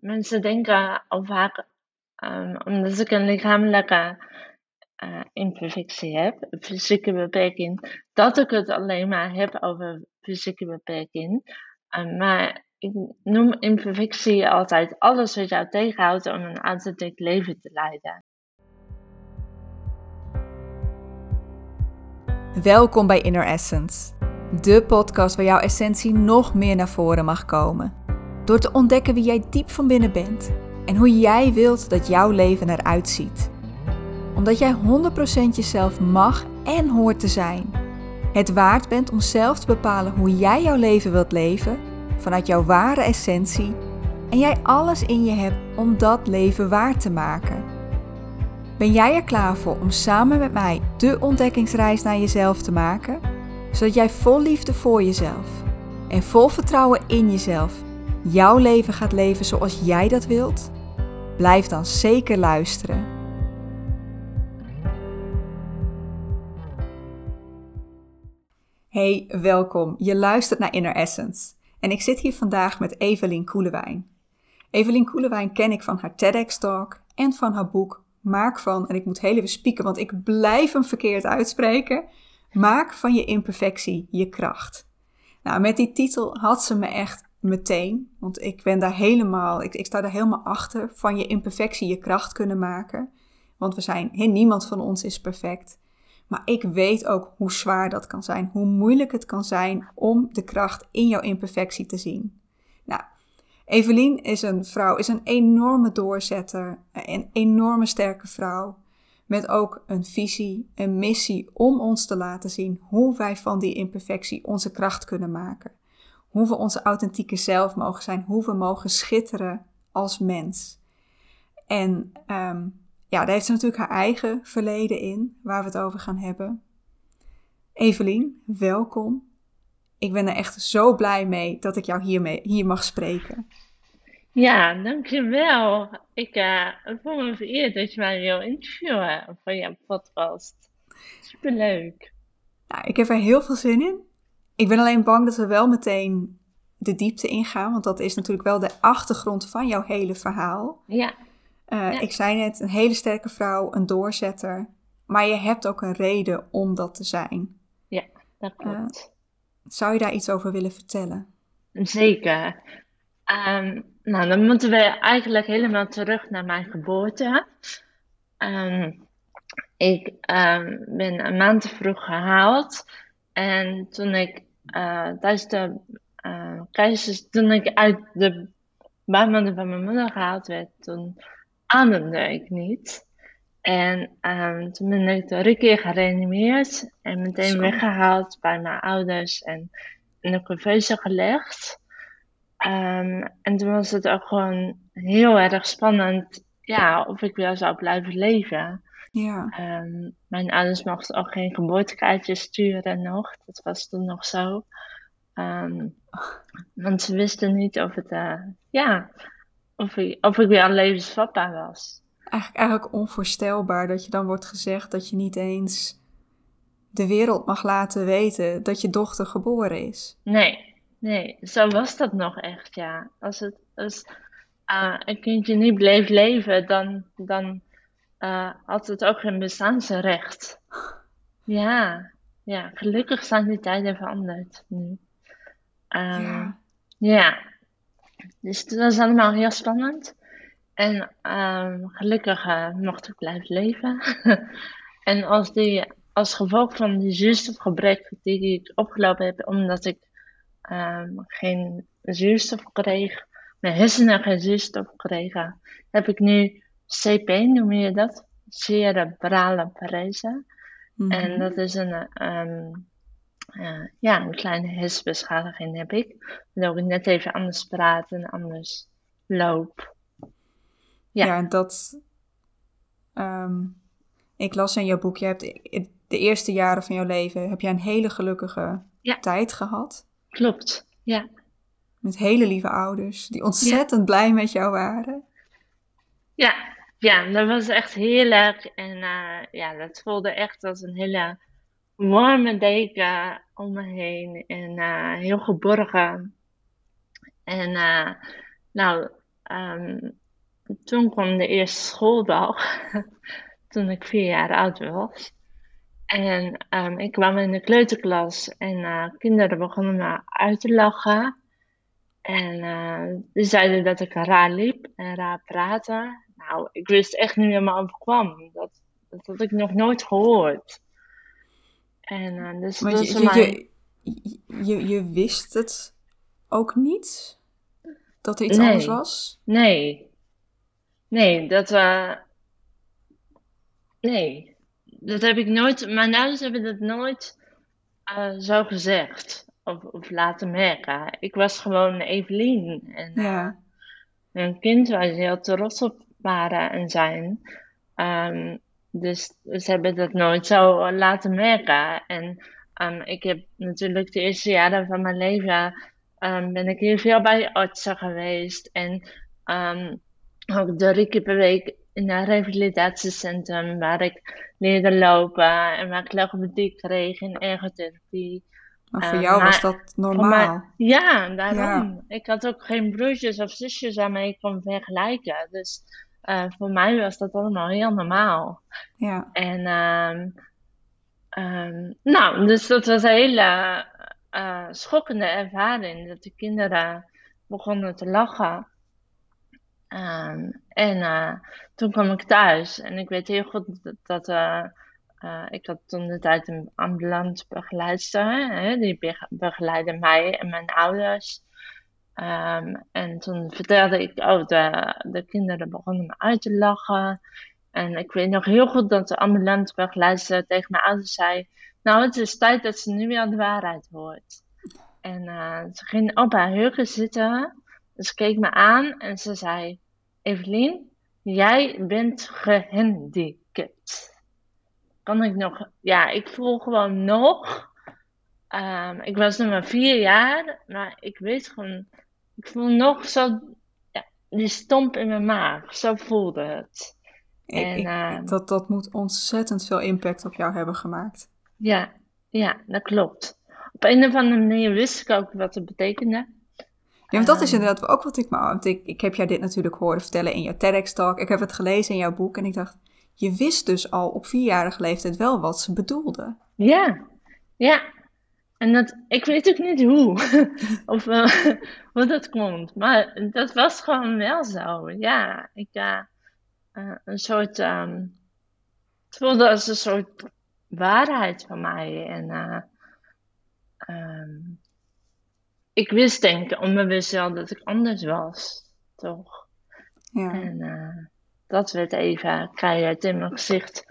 mensen denken al vaak, um, omdat ik een lichamelijke uh, imperfectie heb, een fysieke beperking, dat ik het alleen maar heb over fysieke beperking. Um, maar ik noem imperfectie altijd alles wat jou tegenhoudt om een authentiek leven te leiden. Welkom bij Inner Essence, de podcast waar jouw essentie nog meer naar voren mag komen. Door te ontdekken wie jij diep van binnen bent en hoe jij wilt dat jouw leven eruit ziet. Omdat jij 100% jezelf mag en hoort te zijn. Het waard bent om zelf te bepalen hoe jij jouw leven wilt leven vanuit jouw ware essentie en jij alles in je hebt om dat leven waar te maken. Ben jij er klaar voor om samen met mij de ontdekkingsreis naar jezelf te maken? Zodat jij vol liefde voor jezelf en vol vertrouwen in jezelf jouw leven gaat leven zoals jij dat wilt? Blijf dan zeker luisteren. Hey, welkom. Je luistert naar Inner Essence. En ik zit hier vandaag met Evelien Koelewijn. Evelien Koelewijn ken ik van haar TEDx-talk en van haar boek Maak van, en ik moet heel even spieken, want ik blijf hem verkeerd uitspreken. Maak van je imperfectie je kracht. Nou, met die titel had ze me echt meteen, want ik ben daar helemaal, ik, ik sta daar helemaal achter, van je imperfectie je kracht kunnen maken. Want we zijn, niemand van ons is perfect. Maar ik weet ook hoe zwaar dat kan zijn, hoe moeilijk het kan zijn om de kracht in jouw imperfectie te zien. Nou, Evelien is een vrouw, is een enorme doorzetter, een enorme sterke vrouw. Met ook een visie, een missie om ons te laten zien hoe wij van die imperfectie onze kracht kunnen maken. Hoe we onze authentieke zelf mogen zijn, hoe we mogen schitteren als mens. En um, ja, daar heeft ze natuurlijk haar eigen verleden in, waar we het over gaan hebben. Evelien, welkom. Ik ben er echt zo blij mee dat ik jou hiermee, hier mag spreken. Ja, dankjewel. Ik uh, voel me vereerd dat je mij wil interviewen voor jouw podcast. Superleuk. Nou, ik heb er heel veel zin in. Ik ben alleen bang dat we wel meteen de diepte ingaan, want dat is natuurlijk wel de achtergrond van jouw hele verhaal. Ja. Uh, Ik zei net, een hele sterke vrouw, een doorzetter. Maar je hebt ook een reden om dat te zijn. Ja, dat klopt. Uh, zou je daar iets over willen vertellen? Zeker. Um, nou, dan moeten we eigenlijk helemaal terug naar mijn geboorte. Um, ik um, ben een maand te vroeg gehaald. En toen ik tijdens de uh, keizers, toen ik uit de baarmoeder van mijn moeder gehaald werd, toen ademde ik niet. En um, toen ben ik drie keer gereanimeerd en meteen Zo. weggehaald bij mijn ouders en in een couveuse gelegd. Um, en toen was het ook gewoon heel erg spannend ja, of ik weer zou blijven leven. Ja. Um, mijn ouders mochten ook geen geboortekaartjes sturen nog. Dat was toen nog zo. Um, want ze wisten niet of het, uh, ja, of ik, of ik weer aan levensvatbaar was. Eigenlijk, eigenlijk onvoorstelbaar dat je dan wordt gezegd dat je niet eens de wereld mag laten weten dat je dochter geboren is. Nee, nee, zo was dat nog echt, ja. Als, het, als uh, een kindje niet bleef leven, dan, dan uh, had het ook geen bestaansrecht. Ja, ja, gelukkig zijn die tijden veranderd nu. Um, ja. ja. Dus dat was allemaal heel spannend. En um, gelukkig uh, mocht ik blijven leven. en als, die, als gevolg van die zuurstofgebrek die ik opgelopen heb, omdat ik um, geen zuurstof kreeg, mijn hersenen geen zuurstof kregen, heb ik nu CP, noem je dat? Cerebrale parese. Mm -hmm. En dat is een, um, uh, ja, een kleine hersenbeschadiging heb ik. Waardoor ik net even anders praat en anders loop. Ja, ja dat. Um, ik las in jouw boek, je hebt de eerste jaren van jouw leven heb je een hele gelukkige ja. tijd gehad. Klopt, ja. Met hele lieve ouders die ontzettend ja. blij met jou waren. Ja, ja, dat was echt heerlijk. En uh, ja, dat voelde echt als een hele warme deken om me heen. En uh, heel geborgen. En nou, ehm, toen kwam de eerste schooldag, toen ik vier jaar oud was. En um, ik kwam in de kleuterklas en kinderen begonnen me uit te lachen. En die zeiden dat ik raar liep en raar praatte. Nou, ik wist echt niet meer me overkwam. Dat, dat had ik nog nooit gehoord. En uh, dus maar dat je, je, je, wist het ook niet? Dat er iets Nee. anders was? Nee. Nee, dat... eh nee. Dat heb ik nooit... Mijn ouders hebben dat nooit eh, zo gezegd. Of, of laten merken. Ik was gewoon Evelien. En eh, Ja. een kind waar ze heel trots op waren en zijn. Ehm, dus ze hebben dat nooit zo laten merken. En ehm, ik heb natuurlijk de eerste jaren van mijn leven ehm, ben ik heel veel bij artsen geweest. En ook drie keer per week in een revalidatiecentrum waar ik leerde lopen en waar ik logopedie kreeg in ergotherapie. Maar voor jou was dat normaal. mij, ja, daarom. Ja. Ik had ook geen broertjes of zusjes waarmee ik kon vergelijken. Dus eh, voor mij was dat allemaal heel normaal. Ja. En ehm, ehm, nou, dus dat was een hele eh, schokkende ervaring. Dat de kinderen begonnen te lachen. Ehm, en eh, toen kwam ik thuis en ik weet heel goed dat, dat ik had toen de tijd een ambulante begeleidster, hè, die be- begeleidde mij en mijn ouders. Ehm, en toen vertelde ik, oh, de, de kinderen begonnen me uit te lachen. En ik weet nog heel goed dat de ambulante begeleidster tegen mijn ouders zei, nou, het is tijd dat ze nu weer de waarheid hoort. En eh, ze ging op haar heugen zitten. Ze keek me aan en ze zei: Evelien, jij bent gehandicapt. Kan ik nog? Ja, ik voel gewoon nog. ehm, ik was nog maar vier jaar, maar ik weet gewoon. Ik voel nog zo. Ja, die stomp in mijn maag. Zo voelde het. Ik, En ik- ehm, dat, dat moet ontzettend veel impact op jou hebben gemaakt. ja, ja, dat klopt. Op een of andere manier wist ik ook wat het betekende. Ja, want dat is Ehm. inderdaad ook wat ik me... Want ik, ik heb jou dit natuurlijk horen vertellen in jouw TEDx-talk. Ik heb het gelezen in jouw boek en ik dacht... Je wist dus al op vierjarige leeftijd wel wat ze bedoelde. Ja, ja. En dat, ik weet ook niet hoe. of eh, hoe dat komt. Maar dat was gewoon wel zo. Ja, ik, eh, een soort, ehm, het voelde als een soort waarheid van mij. En ehm, ik wist denk ik onbewust wel dat ik anders was. Toch? Ja. En eh, dat werd even keihard in mijn gezicht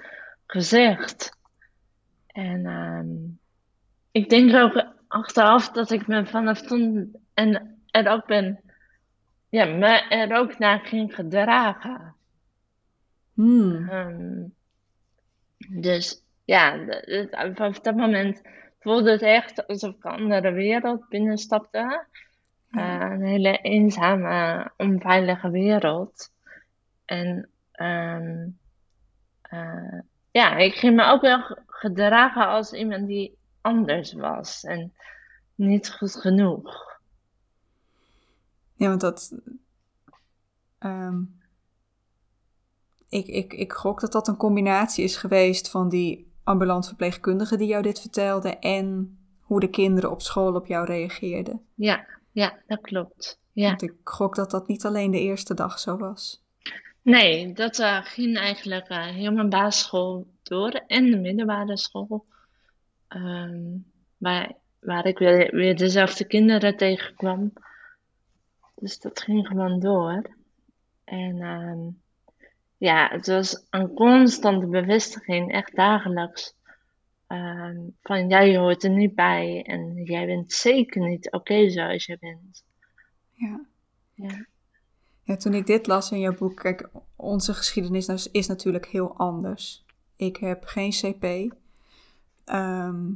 gezegd. En ehm, ik denk ook achteraf dat ik me vanaf toen en er ook ben, ja, me er ook naar ging gedragen. Hmm. Ehm, dus ja, vanaf dat moment voelde het echt alsof ik een andere wereld binnenstapte. Eh, een hele eenzame, onveilige wereld. En ehm, eh, ja, ik ging me ook wel ge- gedragen als iemand die anders was en niet goed genoeg. Ja, want dat. ehm, ik, ik, ik gok dat dat een combinatie is geweest van die ambulant verpleegkundige die jou dit vertelde en hoe de kinderen op school op jou reageerden. Ja, ja, dat klopt. Ja. Want ik gok dat dat niet alleen de eerste dag zo was. Nee, dat eh, ging eigenlijk eh, heel mijn basisschool door en de middelbare school. Ehm, waar, waar ik weer, weer dezelfde kinderen tegenkwam. Dus dat ging gewoon door. En ehm, ja, het was een constante bevestiging, echt dagelijks. ehm, van jij hoort er niet bij en jij bent zeker niet oké zoals je bent. Ja. Ja, Ja, toen ik dit las in jouw boek, kijk, onze geschiedenis is- is natuurlijk heel anders. Ik heb geen CP. Ehm,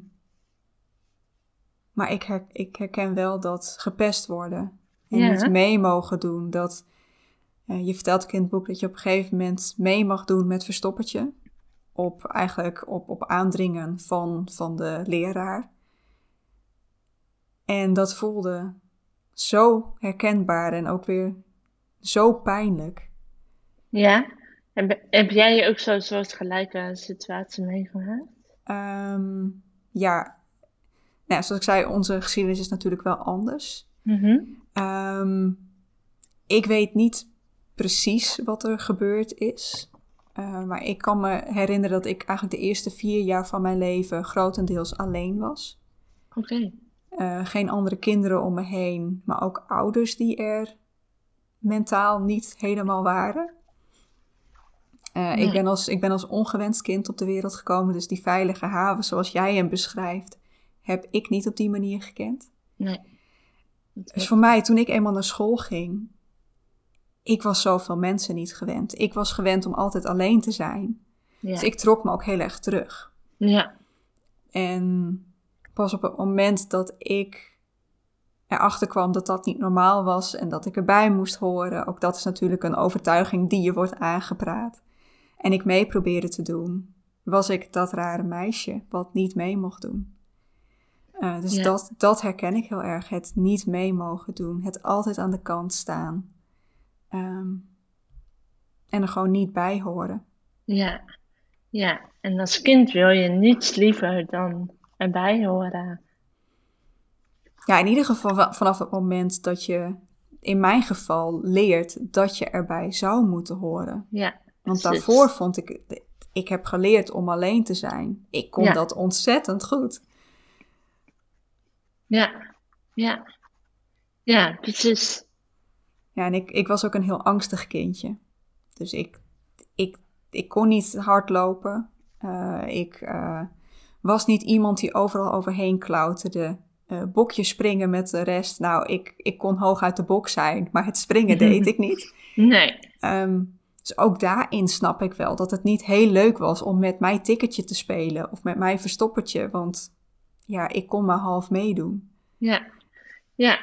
maar ik, her- ik herken wel dat gepest worden en Ja. niet mee mogen doen. Dat, eh, je vertelt ook in het boek dat je op een gegeven moment mee mag doen met verstoppertje. Op, eigenlijk op, op aandringen van, van de leraar. En dat voelde zo herkenbaar en ook weer zo pijnlijk. Ja? Heb, heb jij ook zo'n soortgelijke situatie meegemaakt? Ehm, ja, nou, zoals ik zei, onze geschiedenis is natuurlijk wel anders. Mhm. Ehm, ik weet niet precies wat er gebeurd is. Uh, maar ik kan me herinneren dat ik eigenlijk de eerste vier jaar van mijn leven grotendeels alleen was. Oké. Uh, geen andere kinderen om me heen, maar ook ouders die er mentaal niet helemaal waren. Uh, ik, ben als, ik ben als ongewenst kind op de wereld gekomen, dus die veilige haven zoals jij hem beschrijft, heb ik niet op die manier gekend. Nee. Dus voor mij, toen ik eenmaal naar school ging, ik was zoveel mensen niet gewend. Ik was gewend om altijd alleen te zijn. Ja. Dus ik trok me ook heel erg terug. Ja. En pas op het moment dat ik erachter kwam dat dat niet normaal was en dat ik erbij moest horen, ook dat is natuurlijk een overtuiging die je wordt aangepraat. En ik mee probeerde te doen, was ik dat rare meisje wat niet mee mocht doen. Uh, dus Ja. dat, dat herken ik heel erg. Het niet mee mogen doen. Het altijd aan de kant staan. Ehm, en er gewoon niet bij horen. Ja. Ja. En als kind wil je niets liever dan erbij horen. Ja, in ieder geval va- vanaf het moment dat je, in mijn geval, leert dat je erbij zou moeten horen. Ja. Want daarvoor vond ik, ik heb geleerd om alleen te zijn. Ik kon Ja. dat ontzettend goed. Ja. Ja. Ja, precies. Ja, en ik, ik was ook een heel angstig kindje. Dus ik, ik, ik kon niet hardlopen. Eh, ik eh, was niet iemand die overal overheen klauterde. Eh bokjes springen met de rest. Nou, ik, ik kon hoog uit de bok zijn, maar het springen deed ik niet. Nee. Ehm, dus ook daarin snap ik wel dat het niet heel leuk was om met mij tikketje te spelen of met mij verstoppertje. Want ja, ik kon maar half meedoen. Ja. Ja.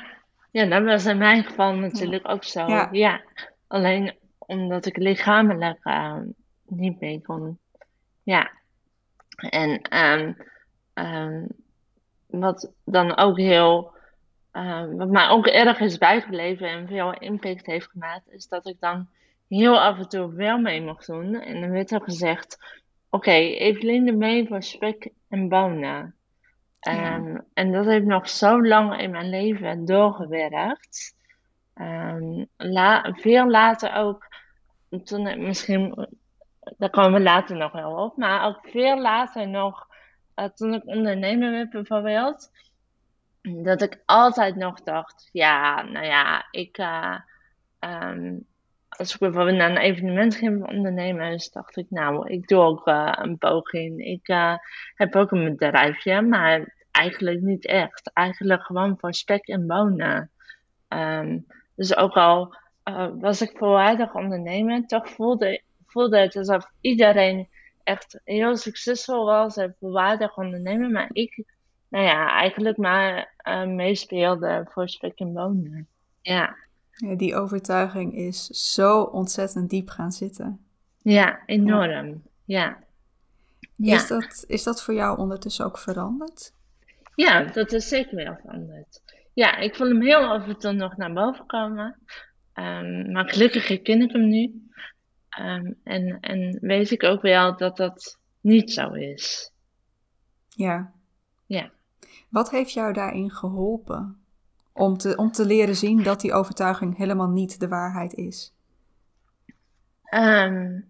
Ja, dat was in mijn geval natuurlijk ook zo. Ja. Ja. Alleen omdat ik lichamelijk eh, niet mee kon. Ja. En ehm, ehm, wat dan ook heel, ehm, wat mij ook erg is bijgebleven en veel impact heeft gemaakt, is dat ik dan heel af en toe wel mee mocht doen. En dan werd er gezegd, oké, Evelien de mee voor spek en bonen. Ja. Ehm, en dat heeft nog zo lang in mijn leven doorgewerkt. Ehm, la- veel later ook, toen misschien, daar komen we later nog wel op, maar ook veel later nog, eh, toen ik ondernemer werd bijvoorbeeld, dat ik altijd nog dacht, ja, nou ja, ik, eh, ehm, als ik bijvoorbeeld naar een evenement ging van ondernemers, dacht ik, nou, ik doe ook eh, een poging. Ik eh, heb ook een bedrijfje, maar eigenlijk niet echt. Eigenlijk gewoon voor spek en bonen. Ehm, dus ook al eh, was ik volwaardig ondernemer, toch voelde, voelde het alsof iedereen echt heel succesvol was en volwaardig ondernemer, maar ik, nou ja, eigenlijk maar meespeelde voor spek en bonen. Ja. Ja, die overtuiging is zo ontzettend diep gaan zitten. Ja, enorm. Ja. Ja. Is, dat, is dat voor jou ondertussen ook veranderd? Ja, dat is zeker wel veranderd. Ja, ik voel hem heel af en toe nog naar boven komen. Ehm, maar gelukkig herken ik hem nu. Ehm, en, en weet ik ook wel dat dat niet zo is. Ja. Ja. Wat heeft jou daarin geholpen? Om te, om te leren zien dat die overtuiging helemaal niet de waarheid is. Ehm,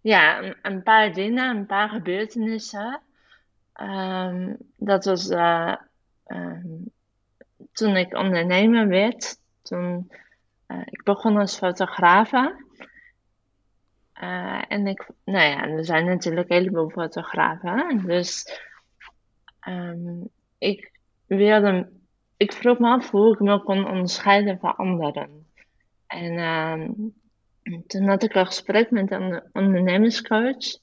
ja, een, een paar dingen, een paar gebeurtenissen. Ehm, dat was eh, ehm, toen ik ondernemer werd. Toen eh, ik begon als fotografe. Eh, en ik, nou ja, er zijn natuurlijk een heleboel fotografen. Dus ehm, ik ik vroeg me af hoe ik me kon onderscheiden van anderen. En ehm, toen had ik een gesprek met een ondernemerscoach.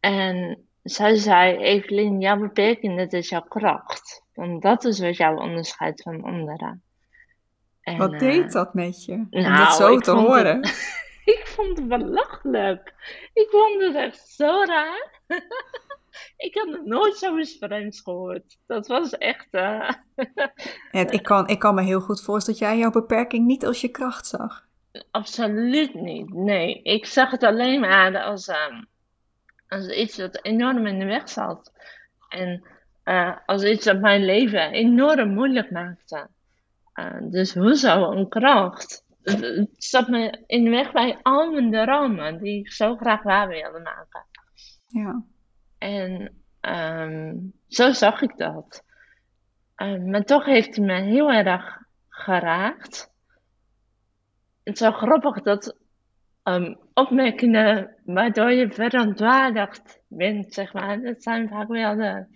En zij zei, Evelien, jouw beperking, dat is jouw kracht. Want dat is wat jou onderscheidt van anderen. En, Wat eh, deed dat met je? Om nou, dat zo te het- horen. ik vond het belachelijk. Ik vond het echt zo raar. ik had nog nooit zoiets vreemds gehoord. Dat was echt... Uh... ja, ik, kan, ik kan me heel goed voorstellen dat jij jouw beperking niet als je kracht zag. Absoluut niet, nee. Ik zag het alleen maar als, uh, als iets dat enorm in de weg zat. En uh, als iets dat mijn leven enorm moeilijk maakte. dus hoe zou een kracht het zat me in de weg bij al mijn dromen die ik zo graag waar wilde maken. Ja. En um, zo zag ik dat. Um, maar toch heeft hij me heel erg geraakt. Het is zo grappig dat um, opmerkingen waardoor je verontwaardigd bent, zeg maar, dat zijn vaak wel de,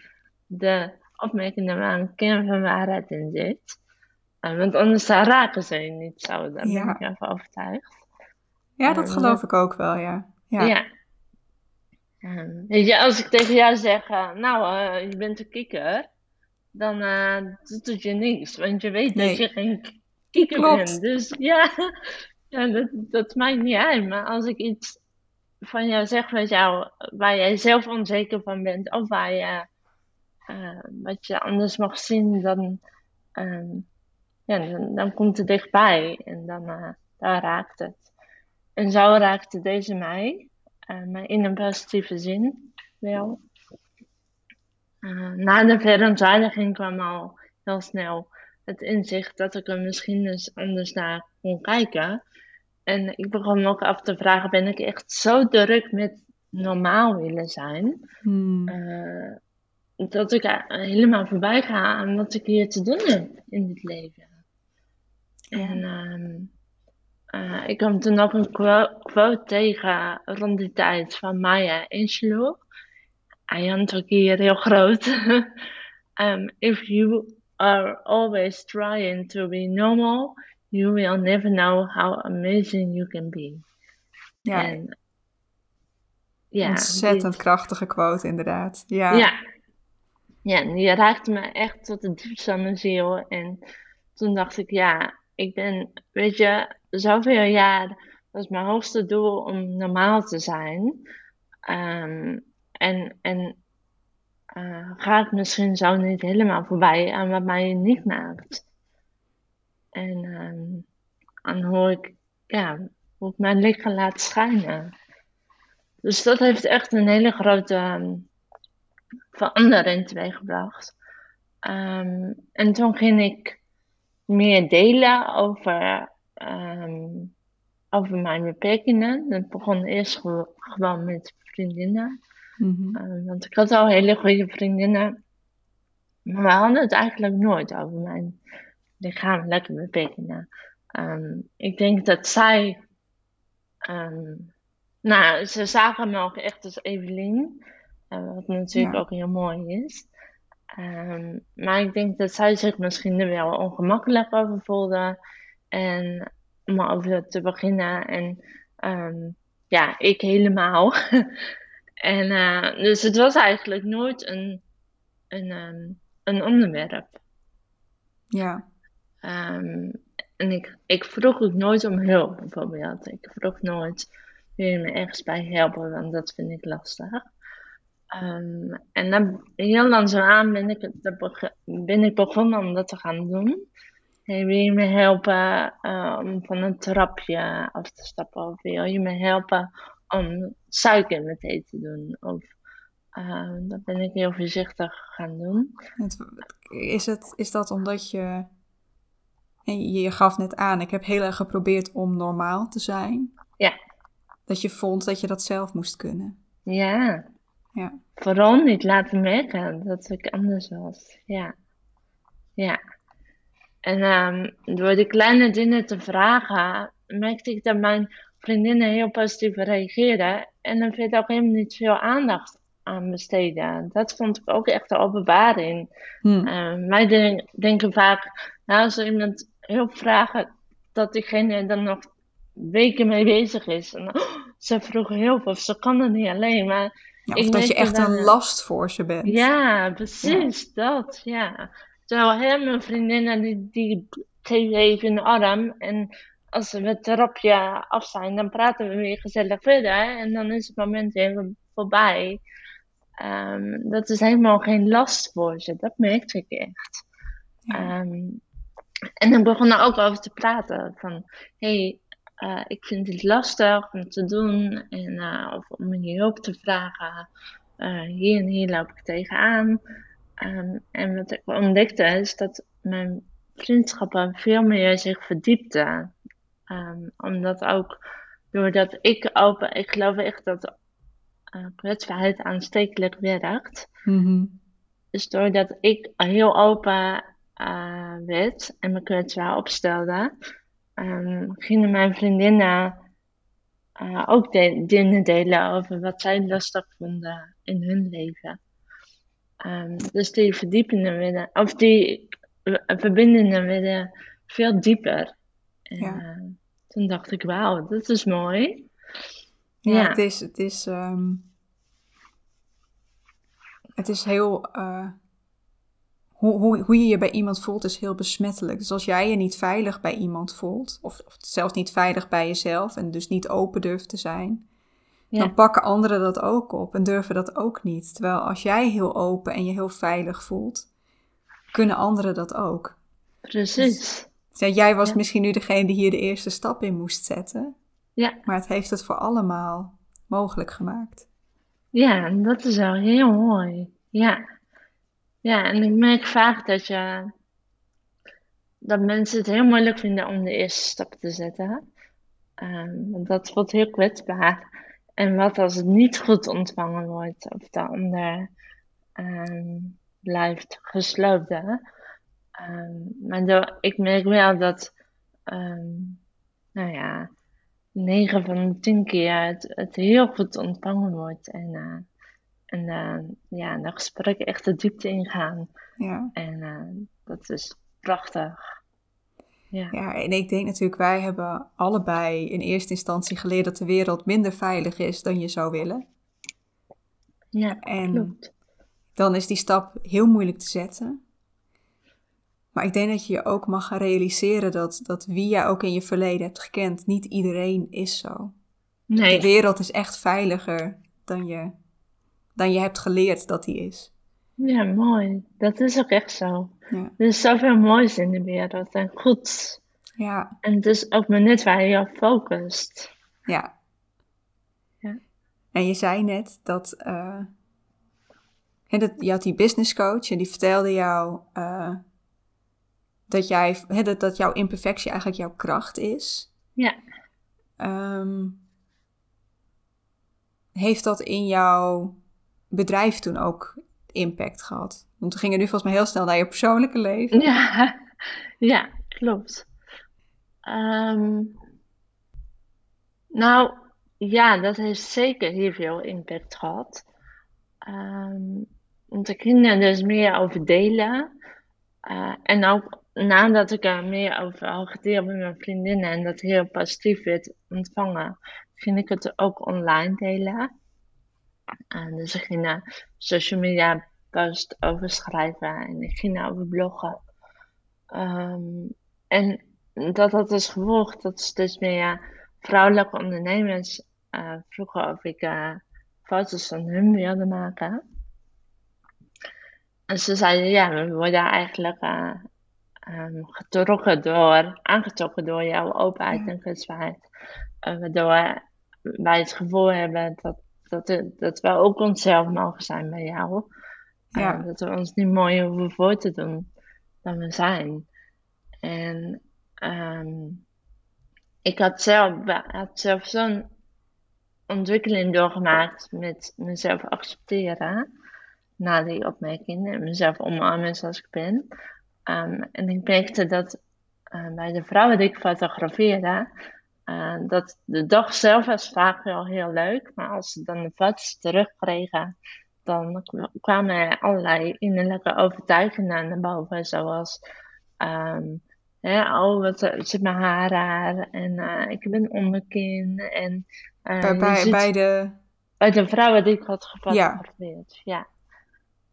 de opmerkingen waar een kern van waarheid in zit. Want anders raken ze je niet zo, daar ben ik ervan overtuigd. Ja, dat geloof ik ook wel, ja. Ja. ja. Um, weet je, als ik tegen jou zeg, uh, nou, uh, je bent een kikker, dan uh, doet je niks, want je weet dat je geen kikker Klopt. bent. Dus ja, ja dat, dat maakt niet uit. Maar als ik iets van jou zeg met jou, waar jij zelf onzeker van bent, of waar je, wat je anders mag zien, dan, um, ja, dan, dan, komt het dichtbij en dan, dan raakt het. En zo raakte deze mij. Uh, maar in een positieve zin wel. Uh, na de verontwaardiging kwam al heel snel het inzicht dat ik er misschien eens anders naar kon kijken. En ik begon ook af te vragen: ben ik echt zo druk met normaal willen zijn? Hmm. Uh, dat ik helemaal voorbij ga aan wat ik hier te doen heb in dit leven. En ehm, uh, ik kwam toen ook een quote tegen rond die tijd van Maya Angelou. Hij had ook hier heel groot. um, if you are always trying to be normal, you will never know how amazing you can be. Ja. En, ja Ontzettend krachtige quote, inderdaad. Ja. ja. Ja, die raakte me echt tot de diepste van mijn ziel. En toen dacht ik, ja, ik ben, weet je, zoveel jaar was mijn hoogste doel om normaal te zijn. Ehm, en en uh, ga ik misschien zo niet helemaal voorbij aan wat mij niet maakt. En um, dan hoor ik, ja, hoe ik mijn lichaam laat schijnen. Dus dat heeft echt een hele grote um, verandering teweeggebracht. En toen ging ik meer delen over um, over mijn beperkingen. Dat begon eerst gewoon met vriendinnen. Mm want ik had al hele goede vriendinnen. Maar we hadden het eigenlijk nooit over mijn lichamelijke beperkingen. Um, ik denk dat zij. Um, nou, ze zagen me ook echt als Evelien. Uh, wat natuurlijk ook heel mooi is. Um, maar ik denk dat zij zich misschien er wel ongemakkelijk over voelde. En om over te beginnen. En um, ja, ik helemaal. en uh, dus het was eigenlijk nooit een, een, um, een onderwerp. Ja. En ik, ik vroeg ook nooit om hulp, bijvoorbeeld. Ik vroeg nooit, wil je me ergens bij helpen, want dat vind ik lastig. Um, en dan heel langzaamaan ben ik, ben ik begonnen om dat te gaan doen. Wil je me helpen om van een trapje af te stappen? Of wil je me helpen om suiker thee te doen? Of uh, dat ben ik heel voorzichtig gaan doen. Is, het, is dat omdat je. Je gaf net aan, ik heb heel erg geprobeerd om normaal te zijn. Ja. Dat je vond dat je dat zelf moest kunnen. Ja. Ja. Vooral niet laten merken dat ik anders was. Ja. Ja. En um, door die kleine dingen te vragen, merkte ik dat mijn vriendinnen heel positief reageerden. En dan werd ook helemaal niet veel aandacht aan besteden. Dat vond ik ook echt een openbaring. Hmm. Uh, wij denken vaak, nou, als iemand hulp vraagt, dat diegene dan nog weken mee bezig is. En, oh, ze vroegen hulp of ze kan het niet alleen. Maar of dat je echt een last voor ze bent. Ja, precies, dat, ja. Terwijl hè, mijn vriendinnen die, die geven even een arm. En als we het af zijn, dan praten we weer gezellig verder. En dan is het moment even voorbij. ehm, dat is helemaal geen last voor ze. Dat merkte ik echt. Ja. Ehm, en ik begon er ook over te praten. Van, hey, eh, ik vind het lastig om te doen. En, eh, of om je hulp te vragen. Eh, hier en hier loop ik tegenaan. Ehm, en wat ik ontdekte is dat mijn vriendschappen veel meer zich verdiepten. Ehm, omdat ook doordat ik open, ik geloof echt dat kwetsbaarheid aanstekelijk werkt. Mhm. Dus doordat ik heel open werd en me kwetsbaar opstelde, um, gingen mijn vriendinnen uh, ook de dingen delen over wat zij lastig vonden in hun leven. Um, dus die verdiepingen werden, of die verbindingen werden veel dieper. En, Ja. toen dacht ik, wauw, dat is mooi. Ja, Ja. het is, het is, ehm, het is heel, eh, hoe, hoe, hoe je je bij iemand voelt is heel besmettelijk. Dus als jij je niet veilig bij iemand voelt, of, of zelfs niet veilig bij jezelf en dus niet open durft te zijn, Ja. dan pakken anderen dat ook op en durven dat ook niet. Terwijl als jij heel open en je heel veilig voelt, kunnen anderen dat ook. Precies. Dus ja, jij was Ja. misschien nu degene die hier de eerste stap in moest zetten, Ja. maar het heeft het voor allemaal mogelijk gemaakt. Ja, en dat is wel heel mooi. Ja. Ja, en ik merk vaak dat je dat mensen het heel moeilijk vinden om de eerste stap te zetten. Ehm, dat voelt heel kwetsbaar. En wat als het niet goed ontvangen wordt of de ander ehm, blijft gesloten. Ehm, maar ik merk wel dat, nou ja, 9 van de 10 keer het, het heel goed ontvangen wordt. En, eh, en eh, ja, de gesprekken echt de diepte ingaan. Ja. En eh, dat is prachtig. Ja. Ja, en ik denk natuurlijk, wij hebben allebei in eerste instantie geleerd dat de wereld minder veilig is dan je zou willen. Ja, En klopt. dan is die stap heel moeilijk te zetten. Maar ik denk dat je je ook mag gaan realiseren dat, dat wie jij ook in je verleden hebt gekend, niet iedereen is zo. De wereld is echt veiliger dan je, dan je hebt geleerd dat die is. ja, mooi. Dat is ook echt zo. Ja. Er is zoveel moois in de wereld en goeds. Ja, En het is ook maar net waar je op focust. ja. Ja. En je zei net dat, hè, dat je had die business coach en die vertelde jou eh, dat, jij, hè, dat, dat jouw imperfectie eigenlijk jouw kracht is. Ja. Ehm, heeft dat in jouw bedrijf toen ook impact gehad? Want we gingen nu volgens mij heel snel naar je persoonlijke leven. Ja, ja, klopt. Ehm, nou, ja, dat heeft zeker heel veel impact gehad. Ehm, want ik ging er dus meer over delen. Eh, en ook nadat ik er meer over had gedeeld met mijn vriendinnen en dat heel positief werd ontvangen, ging ik het ook online delen. En dus ik ging social media post over schrijven en ik ging daarover bloggen. Ehm, en dat had dus gevolgd dat steeds meer vrouwelijke ondernemers eh, vroegen of ik eh, foto's van hun wilde maken. En ze zeiden, ja, we worden eigenlijk eh, ehm, getrokken door, aangetrokken door jouw openheid en kwetsbaarheid. Waardoor wij het gevoel hebben dat, dat, het- dat we ook onszelf mogen zijn bij jou. Ja. Eh, dat we ons niet mooier hoeven voor te doen dan we zijn. En ehm, ik had zelf, had zelf zo'n ontwikkeling doorgemaakt met mezelf accepteren na die opmerking en mezelf omarmen zoals ik ben. Ehm, en ik merkte dat eh, bij de vrouwen die ik fotografeerde, eh, dat de dag zelf was vaak wel heel leuk, maar als ze dan de foto's terugkregen, dan kwamen er allerlei innerlijke overtuigingen naar boven, zoals ehm, hè, oh, wat eh, zit mijn haar raar en eh, ik heb een onderkin en Bij, bij, ziet- bij de. bij de vrouwen die ik had gefotografeerd, ja.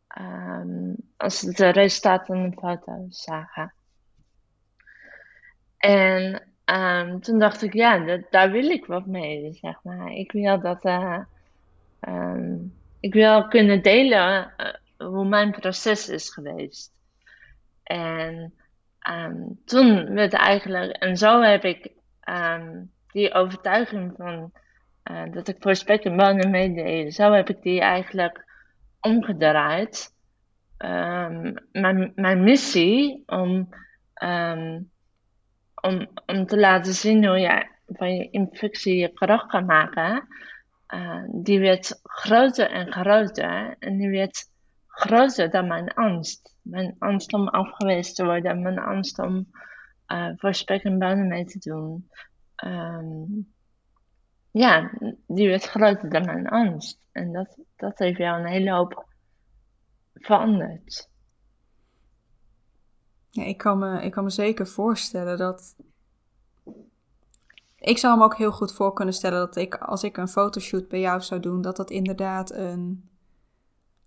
Ehm, als ze de resultaten van de foto zagen. En ehm, toen dacht ik, ja, dat, daar wil ik wat mee, zeg maar. Ik wil dat, eh, ehm, ik wil kunnen delen hoe mijn proces is geweest. En um, toen werd eigenlijk, en zo heb ik die overtuiging van uh, dat ik voor spek en bonen meedeed, zo heb ik die eigenlijk omgedraaid. Mijn, mijn missie om, om, om te laten zien hoe je van je infectie je kracht kan maken, uh, die werd groter en groter. En die werd groter dan mijn angst. Mijn angst om afgewezen te worden, mijn angst om uh, voor spek en bonen mee te doen. Um, ja, die werd groter dan mijn angst. En dat, dat heeft jou een hele hoop veranderd. Ja, ik kan me, ik kan me zeker voorstellen dat. Ik zou me ook heel goed voor kunnen stellen dat ik, als ik een fotoshoot bij jou zou doen, dat dat inderdaad een,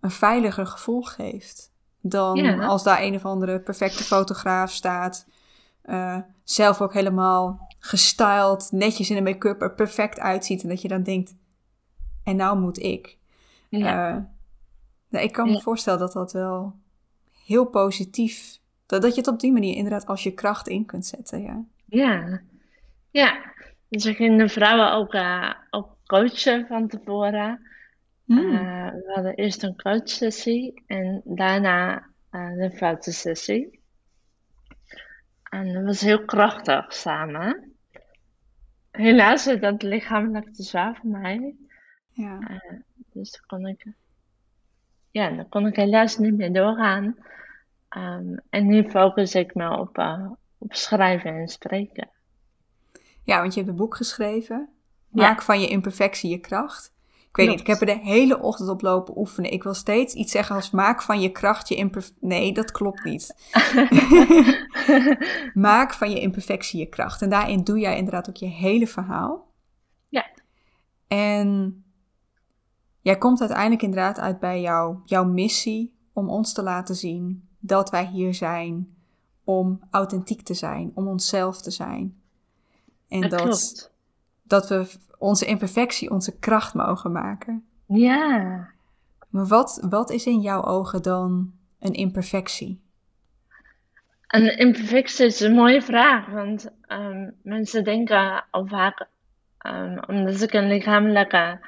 een veiliger gevoel geeft. Dan als daar een of andere perfecte fotograaf staat. Uh, zelf ook helemaal gestyled, netjes in de make-up er perfect uitziet. En dat je dan denkt, en nou moet ik. Ja. Uh, nou, ik kan me voorstellen dat dat wel heel positief, dat, dat je het op die manier inderdaad als je kracht in kunt zetten. Ja, ja. ja. Dus ik ging de vrouwen ook, uh, ook coachen van tevoren. Hmm. Uh, we hadden eerst een coachsessie en daarna de fotosessie. En dat was heel krachtig samen. Helaas is dat lichamelijk te zwaar voor mij. Ja. Uh, dus dan kon ik, ja, dan kon ik helaas niet meer doorgaan. Um, en nu focus ik me op, uh, op schrijven en spreken. Ja, want je hebt een boek geschreven. Maak van je imperfectie je kracht. Ik weet niet, ik heb er de hele ochtend op lopen oefenen. Ik wil steeds iets zeggen als maak van je kracht je imperfectie. Nee, dat klopt niet. maak van je imperfectie je kracht. En daarin doe jij inderdaad ook je hele verhaal. Ja. En jij komt uiteindelijk inderdaad uit bij jou, jouw missie om ons te laten zien dat wij hier zijn om authentiek te zijn, om onszelf te zijn. En dat, dat, dat we onze imperfectie onze kracht mogen maken. Ja. Maar wat, wat is in jouw ogen dan een imperfectie? Een imperfectie is een mooie vraag, want um, mensen denken al vaak, um, omdat ik een lichamelijke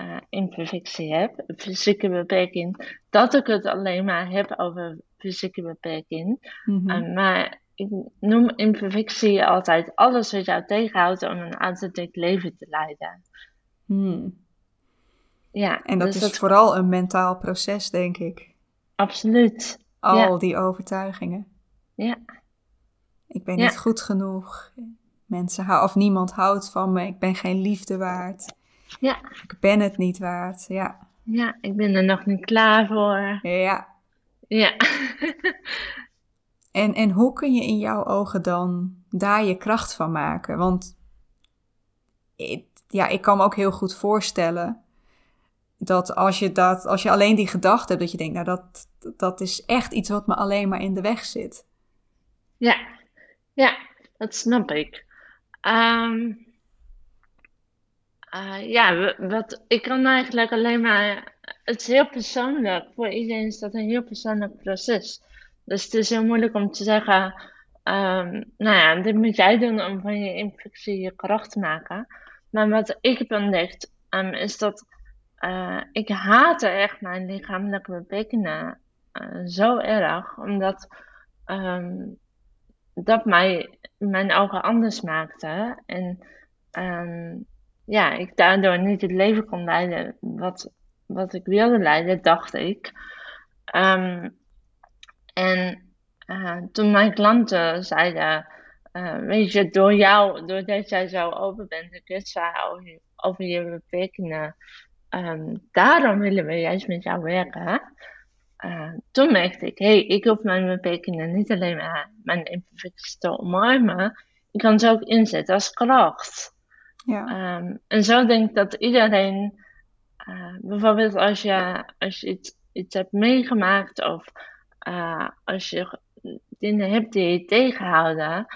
uh, imperfectie heb, een fysieke beperking, dat ik het alleen maar heb over fysieke beperking. Mm -hmm. um, maar ik noem imperfectie altijd alles wat jou tegenhoudt om een authentiek leven te leiden. Hmm. Ja, en dat dus is vooral een mentaal proces, denk ik. Absoluut. Al die overtuigingen. Ja. Ik ben niet goed genoeg. Mensen of niemand houdt van me. Ik ben geen liefde waard. Ja. Ik ben het niet waard. Ja. Ja, ik ben er nog niet klaar voor. Ja. Ja. En, en hoe kun je in jouw ogen dan daar je kracht van maken? Want ja, ik kan me ook heel goed voorstellen dat als je, dat, als je alleen die gedachte hebt, dat je denkt, nou dat, dat is echt iets wat me alleen maar in de weg zit. Ja, ja dat snap ik. Um, uh, ja, wat, ik kan eigenlijk alleen maar. Het is heel persoonlijk. Voor iedereen is dat een heel persoonlijk proces. Dus het is heel moeilijk om te zeggen, um, nou ja, dit moet jij doen om van je infectie je kracht te maken. Maar wat ik heb ontdekt, um, is dat uh, ik haatte echt mijn lichamelijke beperkingen uh, zo erg, omdat um, dat mij mijn ogen anders maakte. En um, ja, ik daardoor niet het leven kon leiden wat, wat ik wilde leiden, dacht ik. Um, en uh, toen mijn klanten zeiden, uh, weet je, door jou, doordat jij zo open bent en kwetsbaar over, over je beperkingen, um, daarom willen we juist met jou werken. Uh, toen merkte ik, hé, hey, ik hoef mijn beperkingen niet alleen maar mijn imperfecties te omarmen, ik kan ze ook inzetten als kracht. Ja. Um, en zo denk ik dat iedereen, bijvoorbeeld als je, als je iets, iets hebt meegemaakt of uh, als je dingen hebt die je tegenhouden,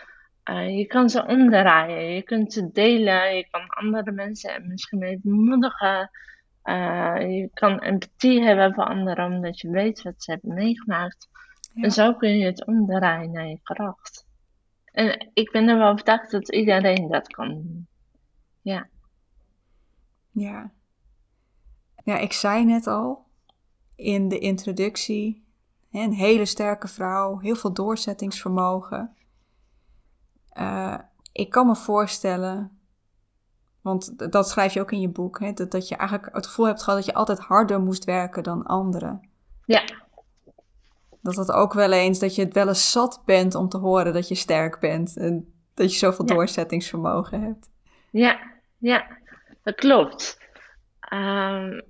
uh, je kan ze omdraaien. Je kunt ze delen. Je kan andere mensen misschien mee bemoedigen. je kan empathie hebben voor anderen omdat je weet wat ze hebben meegemaakt. En zo kun je het omdraaien naar je kracht. En ik ben er wel overtuigd dat iedereen dat kan doen. Ja. Ja. Ja, ik zei net al in de introductie. Een hele sterke vrouw, heel veel doorzettingsvermogen. Uh, ik kan me voorstellen, want dat schrijf je ook in je boek, hè, dat, dat je eigenlijk het gevoel hebt gehad dat je altijd harder moest werken dan anderen. Ja. Dat dat ook wel eens, dat je het wel eens zat bent om te horen dat je sterk bent en dat je zoveel doorzettingsvermogen hebt. Ja, ja, dat klopt. Um,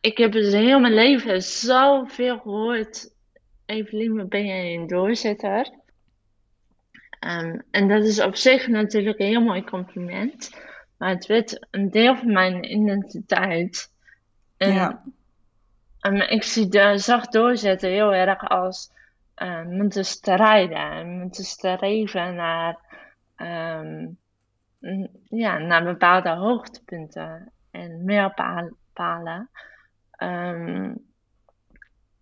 ik heb dus heel mijn leven zoveel gehoord. Evelien, ben jij een doorzetter? Um, en dat is op zich natuurlijk een heel mooi compliment. Maar het werd een deel van mijn identiteit. En, ja. Um, ik zie de zacht doorzetten heel erg als um, moeten strijden. Moeten streven naar, um, ja, naar bepaalde hoogtepunten en mijlpalen. Um,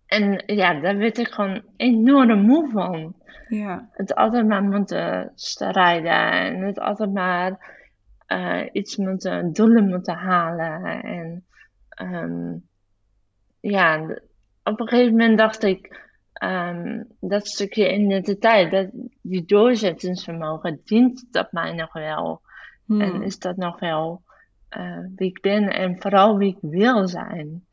en ja, daar werd ik gewoon enorm moe van. Ja. Het altijd maar moeten strijden en het altijd maar uh, iets moeten, doelen moeten halen. En um, ja, op een gegeven moment dacht ik, um, dat stukje identiteit, dat, die doorzettingsvermogen, dient dat mij nog wel? Hmm. En is dat nog wel uh, wie ik ben en vooral wie ik wil zijn?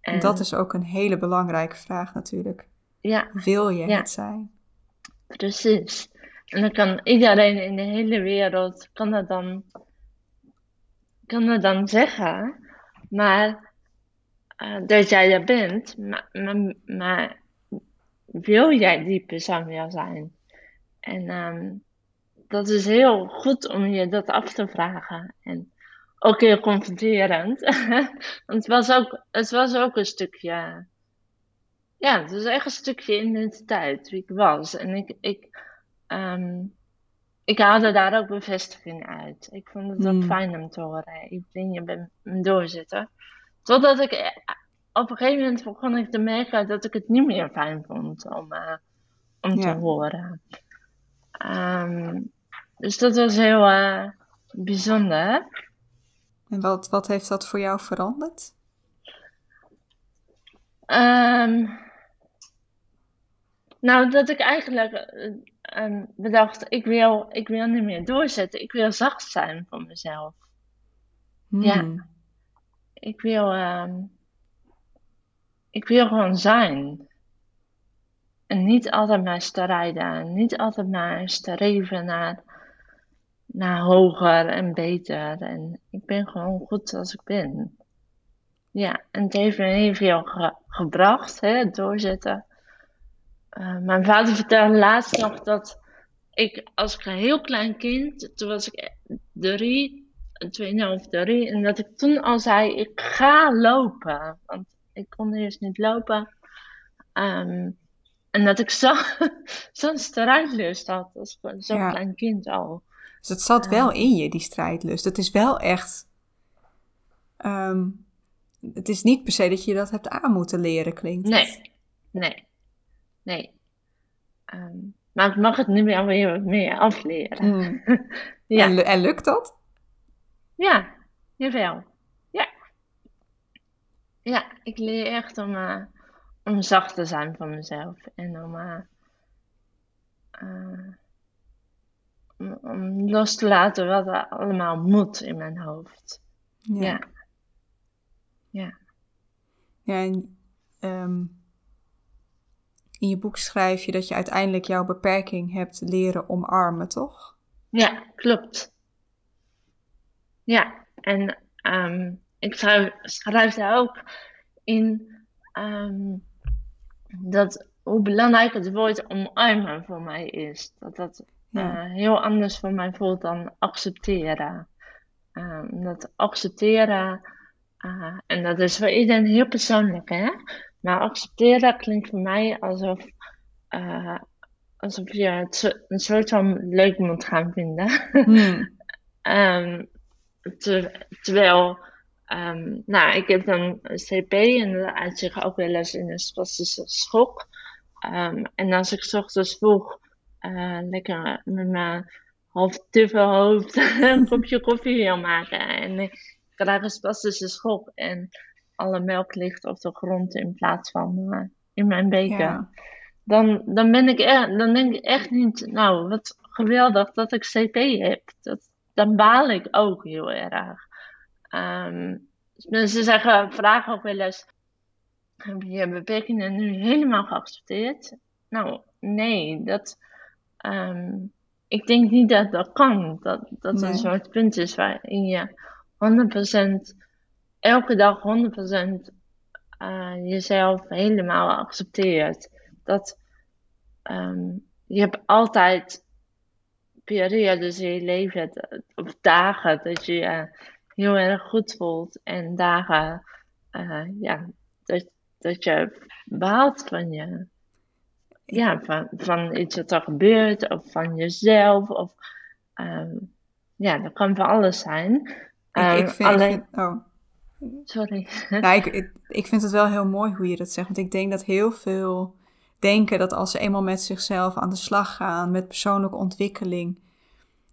En dat is ook een hele belangrijke vraag natuurlijk. Ja. Wil je het zijn? Precies. En dan kan iedereen in de hele wereld kan dat dan, kan dat dan zeggen. Maar uh, dat jij er bent, maar, maar, maar, wil jij die persoon wel zijn? En um, dat is heel goed om je dat af te vragen. En ook heel confronterend. Want het was ook, het was ook een stukje. Ja, het was echt een stukje identiteit, wie ik was. En ik, ik, um, ik haalde daar ook bevestiging uit. Ik vond het ook hmm. fijn om te horen. Ik denk, je bent een doorzitter. Totdat ik eh, op een gegeven moment begon ik te merken dat ik het niet meer fijn vond om, uh, om te horen. Um, dus dat was heel uh, bijzonder. En wat, wat heeft dat voor jou veranderd? Um, nou, dat ik eigenlijk um, bedacht, ik wil, ik wil niet meer doorzetten. Ik wil zacht zijn voor mezelf. Ja. Hmm. Ik wil, um, ik wil gewoon zijn. En niet altijd maar strijden. Niet altijd maar streven naar naar hoger en beter. En ik ben gewoon goed zoals ik ben. Ja, en het heeft me heel veel gebracht, hè, het doorzetten. Uh, mijn vader vertelde laatst nog dat ik als een heel klein kind, toen was ik drie, tweeënhalf, drie, en dat ik toen al zei, ik ga lopen. Want ik kon eerst niet lopen. Um, en dat ik zo'n zo strijdlust had, als zo'n klein kind al. Dus het zat wel in je, die strijdlust. Het is wel echt. Ehm, het is niet per se dat je dat hebt aan moeten leren, klinkt. Nee, nee, nee. Ehm, maar ik mag het nu weer weer meer afleren. Mm. ja. En, en, lukt dat? Ja, jawel. Ja. Ja, ik leer echt om, uh, om zacht te zijn van mezelf. En om. Uh, om los te laten wat er allemaal moet in mijn hoofd. Ja. Ja. Ja, en ehm, in je boek schrijf je dat je uiteindelijk jouw beperking hebt leren omarmen, toch? Ja, klopt. Ja, en um, ik schrijf, schrijf daar ook in um, dat hoe belangrijk het woord omarmen voor mij is. Dat dat ja. Eh, heel anders voor mij voelt dan accepteren. Uh, dat accepteren, uh, en dat is voor iedereen heel persoonlijk, hè? Maar accepteren klinkt voor mij alsof, alsof je het een soort van leuk moet gaan vinden. Hmm. um, terwijl Ehm, nou, ik heb dan een CP en dat uitzicht ook wel eens in een spastische schok. Ehm, en als ik s ochtends vroeg uh, lekker met mijn half hoofd een kopje koffie wil maken en ik krijg een spastische schok en alle melk ligt op de grond in plaats van uh, in mijn beker. Dan, dan, ben ik er, dan denk ik echt niet, nou, wat geweldig dat ik CP heb. Dat, dan baal ik ook heel erg. Um, mensen zeggen, vragen ook wel eens: heb je je beperkingen nu helemaal geaccepteerd? Nou, nee, dat. Um, ik denk niet dat dat kan. Dat dat nee. een soort punt is waarin je 100% elke dag 100% uh, eh, jezelf helemaal accepteert. Dat um, je hebt altijd periodes in je leven, of dagen, dat je je heel erg goed voelt. En dagen, uh, ja, dat, dat je behaalt van je. Ja, van, van iets wat er gebeurt, of van jezelf, of um, ja, dat kan van alles zijn. Um, ik, ik ehm, vind, alleen... Ik vind, oh. Sorry. Nou, ik, ik, ik vind het wel heel mooi hoe je dat zegt. Want ik denk dat heel veel denken dat als ze eenmaal met zichzelf aan de slag gaan, met persoonlijke ontwikkeling,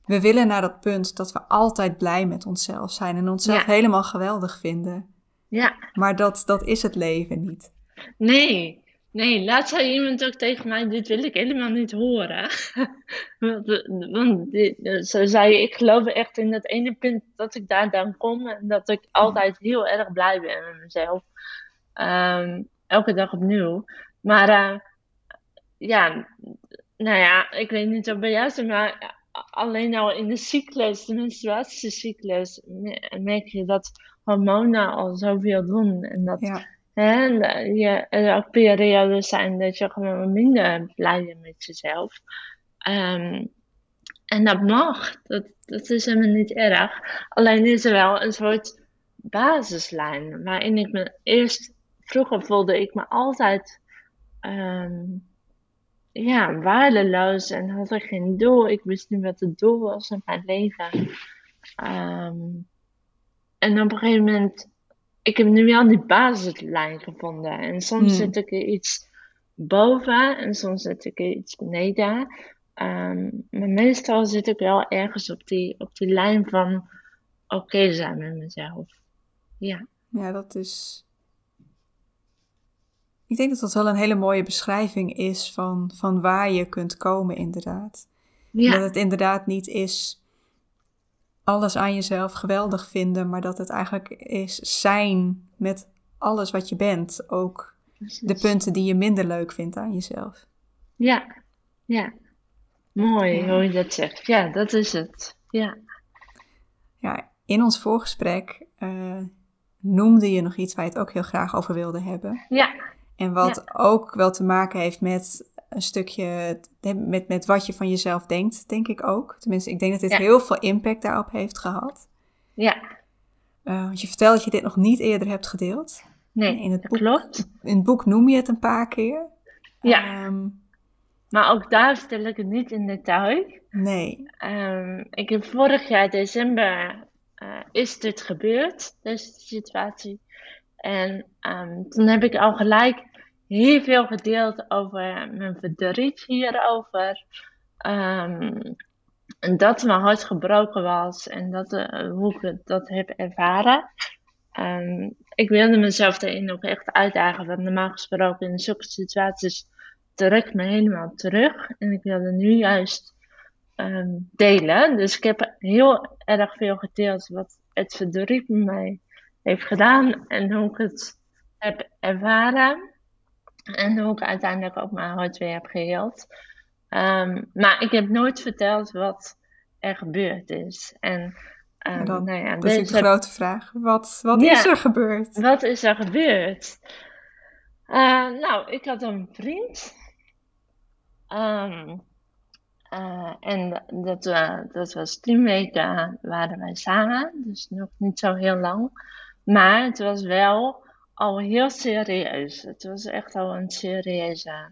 we willen naar dat punt dat we altijd blij met onszelf zijn en onszelf helemaal geweldig vinden. Ja. Maar dat, dat is het leven niet. Nee, nee. Laat zei iemand ook tegen mij, dit wil ik helemaal niet horen. want, want zo zei je, ik geloof echt in dat ene punt dat ik daar dan kom en dat ik altijd heel erg blij ben met mezelf. Um, elke dag opnieuw. Maar uh, ja, nou ja, ik weet niet of bij jou is, maar alleen al in de cyclus, de menstruatiecyclus, merk je dat hormonen al zoveel doen. En dat ja. Hè, je, er ook periodes zijn dat je gewoon minder blij bent met jezelf. Um, en dat mag, dat, is helemaal niet erg. Alleen is er wel een soort basislijn waarin ik me eerst, vroeger voelde ik me altijd um, ja, waardeloos en had ik geen doel. Ik wist niet wat het doel was in mijn leven. Um, en op een gegeven moment, ik heb nu wel die basislijn gevonden. En soms hmm. zit ik er iets boven en soms zit ik er iets beneden. Um, maar meestal zit ik wel ergens op die, op die lijn van oké okay zijn met mezelf. Ja. Ja, dat is ik denk dat dat wel een hele mooie beschrijving is van, van waar je kunt komen, inderdaad. Ja. Dat het inderdaad niet is alles aan jezelf geweldig vinden, maar dat het eigenlijk is zijn met alles wat je bent. Ook de punten die je minder leuk vindt aan jezelf. Ja, ja. Mooi hoe je dat zegt. Ja, dat is het. Ja. Ja, in ons voorgesprek uh, noemde je nog iets waar je het ook heel graag over wilde hebben. Ja. En wat ook wel te maken heeft met een stukje, met, met wat je van jezelf denkt, denk ik ook. Tenminste, ik denk dat dit heel veel impact daarop heeft gehad. Ja. Uh, want je vertelt dat je dit nog niet eerder hebt gedeeld. Nee, in het boek, klopt. In het boek noem je het een paar keer. Ja. Um, maar ook daar vertel ik het niet in detail. Nee. Um, ik heb vorig jaar december uh, is dit gebeurd, deze situatie. En um, toen heb ik al gelijk heel veel gedeeld over mijn verdriet hierover. Um, en dat mijn hart gebroken was en dat, uh, hoe ik dat heb ervaren. Um, ik wilde mezelf erin ook echt uitdagen, want normaal gesproken in zulke situaties trek me helemaal terug. En ik wilde nu juist um, delen. Dus ik heb heel erg veel gedeeld wat het verdriet met mij heeft gedaan en hoe ik het heb ervaren. En hoe ik uiteindelijk ook mijn hart weer heb geheeld. Um, maar ik heb nooit verteld wat er gebeurd is. En, um, dan, nou ja, dat is een grote vraag. Wat, wat is er gebeurd? Wat is er gebeurd? Uh, nou, ik had een vriend. Um, uh, en dat, uh, dat was tien weken waren wij samen. Dus nog niet zo heel lang. Maar het was wel al heel serieus. Het was echt al een serieuze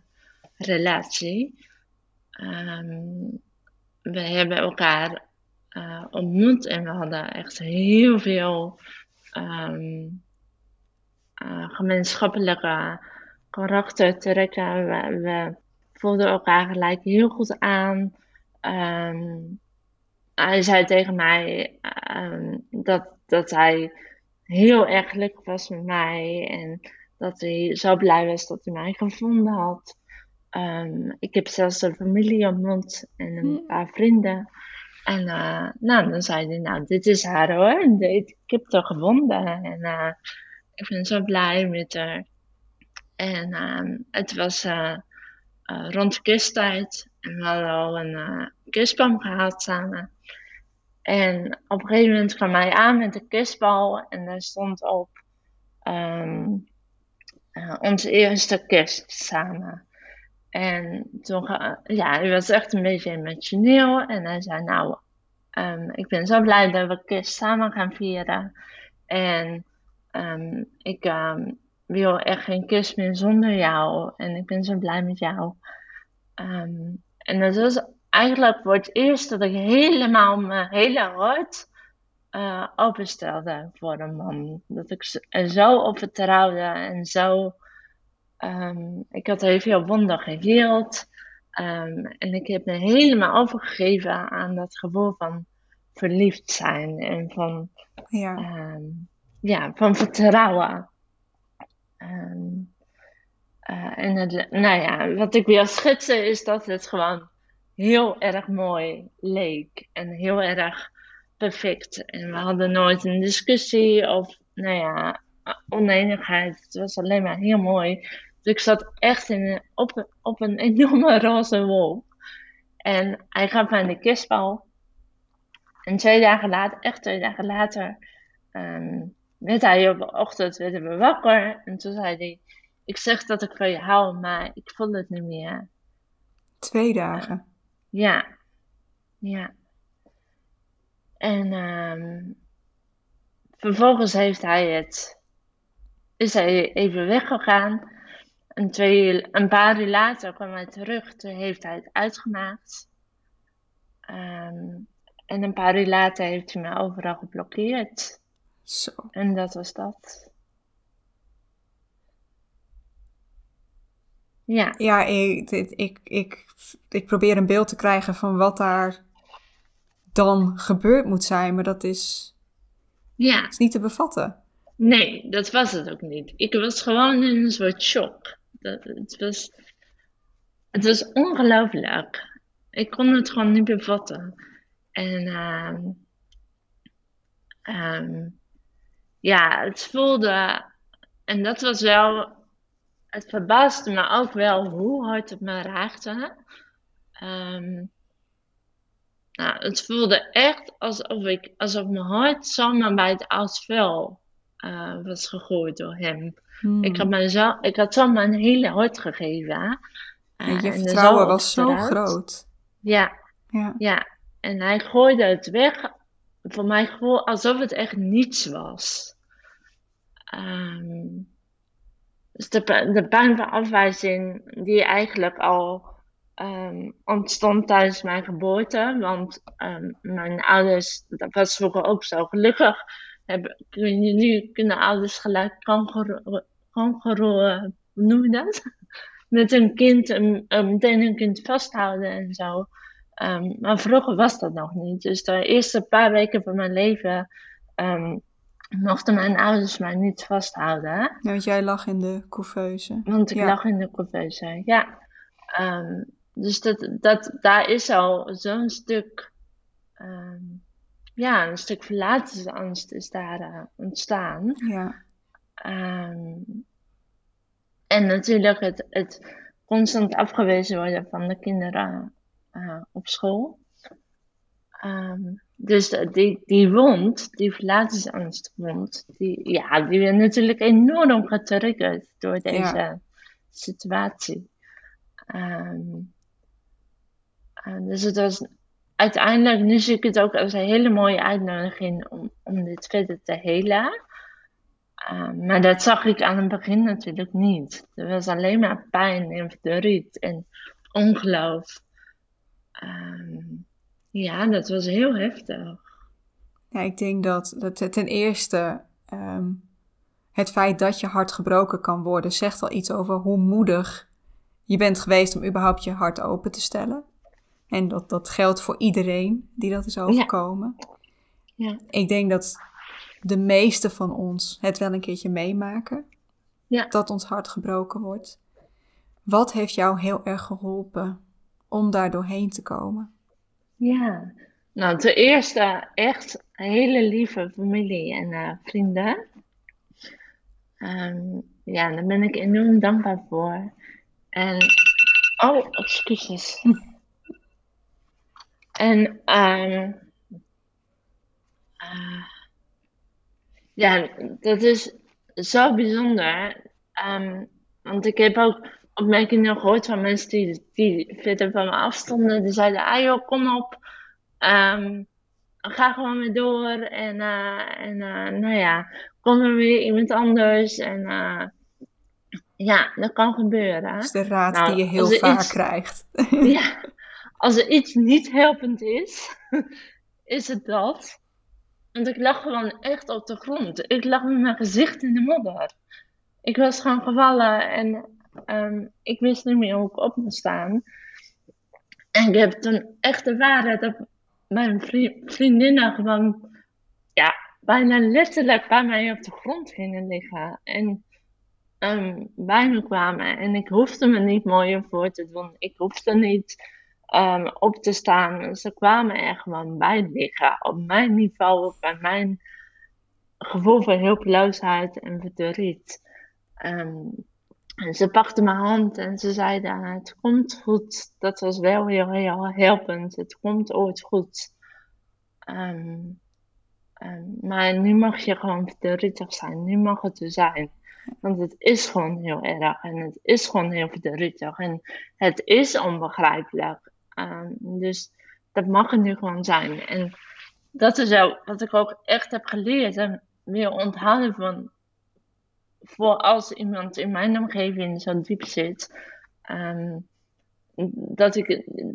relatie. Um, we hebben elkaar uh, ontmoet en we hadden echt heel veel ehm, uh, gemeenschappelijke karaktertrekken. We, we voelden elkaar gelijk heel goed aan. Um, hij zei tegen mij um, dat, dat hij heel erg gelukkig was met mij en dat hij zo blij was dat hij mij gevonden had. Um, ik heb zelfs een familie ontmoet en een hm. paar vrienden. En uh, nou, dan zei hij, nou, dit is haar hoor. Ik heb haar gevonden. En uh, ik ben zo blij met haar. En um, het was uh, rond kersttijd. En we hadden al een kerstboom gehad samen. En op een gegeven moment kwam hij aan met de kerstbal. En daar stond op um, onze eerste kerst samen. En toen, ja, hij was echt een beetje emotioneel. En hij zei, nou, um, ik ben zo blij dat we kerst samen gaan vieren. En um, ik wil echt geen kus meer zonder jou. En ik ben zo blij met jou. En dat was eigenlijk voor het eerst dat ik helemaal mijn hele hart uh, openstelde voor een man. Dat ik er zo op vertrouwde en zo. Um, ik had heel veel wonder geheeld. Um, en ik heb me helemaal overgegeven aan dat gevoel van verliefd zijn en van ja. Um, ja, van vertrouwen. Uh, en het, nou ja, wat ik wil schetsen is dat het gewoon heel erg mooi leek en heel erg perfect. En we hadden nooit een discussie of, nou ja, oneenigheid. Het was alleen maar heel mooi. Dus ik zat echt in, op, op een enorme roze wolk. En hij gaf mij de kistbal. En twee dagen later, echt twee dagen later, um, werd hij op de ochtend werden we wakker. En toen zei hij, ik zeg dat ik van je hou, maar ik voel het niet meer. Twee dagen? Ja. Ja. En um, vervolgens heeft hij het, is hij even weggegaan. En twee, een paar uur later kwam hij terug. Toen heeft hij het uitgemaakt. Um, en een paar uur later heeft hij me overal geblokkeerd. Zo. En dat was dat. Ja. Ja, ik, ik, ik, ik probeer een beeld te krijgen van wat daar dan gebeurd moet zijn, maar dat is, ja. is niet te bevatten. Nee, dat was het ook niet. Ik was gewoon in een soort shock. Dat, het, was, het was ongelooflijk. Ik kon het gewoon niet bevatten. En um, um, ja, het voelde. En dat was wel. Het verbaasde me ook wel hoe hard het me raakte. Um, nou, het voelde echt alsof, ik, alsof mijn hart zomaar bij het asfalt uh, was gegooid door hem. Hmm. Ik, had me zo, ik had een hele hart gegeven. Uh, je vertrouwen was zo groot. Ja, ja. ja. En hij gooide het weg voor mij gewoon alsof het echt niets was. Um, dus de, de pijn van afwijzing die eigenlijk al um, ontstond tijdens mijn geboorte. Want um, mijn ouders, dat was vroeger ook zo gelukkig, hebben, nu kunnen ouders gelijk kangeroe, noem je dat? Met een kind, meteen een kind vasthouden en zo. Um, maar vroeger was dat nog niet. Dus de eerste paar weken van mijn leven mochten mijn ouders mij niet vasthouden. Ja, want jij lag in de couveuse. Want ik lag in de couveuse, ja. Um, dus dat, dat, daar is al zo'n stuk, ja, een stuk verlatingsangst is daar uh, ontstaan. Ja. en natuurlijk het, het constant afgewezen worden van de kinderen uh, op school. Um, dus die, die wond, die verlatingsangstwond, die, ja, die werd natuurlijk enorm getriggerd door deze ja. situatie. Um, dus het was uiteindelijk, nu zie ik het ook als een hele mooie uitnodiging om, om dit verder te helen. Um, maar dat zag ik aan het begin natuurlijk niet. Er was alleen maar pijn en verdriet en ongeloof. Um, ja, dat was heel heftig. Ja, ik denk dat, dat ten eerste ehm, het feit dat je hart gebroken kan worden, zegt al iets over hoe moedig je bent geweest om überhaupt je hart open te stellen. En dat, dat geldt voor iedereen die dat is overkomen. Ja. Ik denk dat de meeste van ons het wel een keertje meemaken. Ja. Dat ons hart gebroken wordt. Wat heeft jou heel erg geholpen om daar doorheen te komen? Ja, nou ten eerste echt hele lieve familie en uh, vrienden. Um, ja, daar ben ik enorm dankbaar voor. En, oh, excuses. En, um, uh, ja, dat is zo bijzonder. Um, want ik heb ook opmerkingen gehoord van mensen die, die verder van me afstonden. Die zeiden, ah joh, kom op. Um, ga gewoon weer door. En, uh, en uh, nou ja, kom er weer iemand anders. En uh, ja, dat kan gebeuren. Dat is de raad nou, die je heel vaak iets, krijgt. ja, als er iets niet helpend is, is het dat. Want ik lag gewoon echt op de grond. Ik lag met mijn gezicht in de modder. Ik was gewoon gevallen en um, ik wist niet meer hoe ik op moest staan. En ik heb toen echt ervaren dat mijn vriendinnen gewoon, ja, bijna letterlijk bij mij op de grond gingen liggen. En um, bij me kwamen. En ik hoefde me niet mooier voor te doen. Ik hoefde niet um, op te staan. Ze kwamen er gewoon bij liggen. Op mijn niveau, bij mijn gevoel van hulpeloosheid en verdriet. En ze pakte mijn hand en ze zeiden: Het komt goed. Dat was wel heel, heel helpend. Het komt ooit goed. Um, um, maar nu mag je gewoon verdrietig zijn. Nu mag het er zijn. Want het is gewoon heel erg en het is gewoon heel verdrietig en het is onbegrijpelijk. Um, dus dat mag het nu gewoon zijn. En dat is ook wat ik ook echt heb geleerd en weer onthouden van voor als iemand in mijn omgeving zo diep zit, um, dat ik,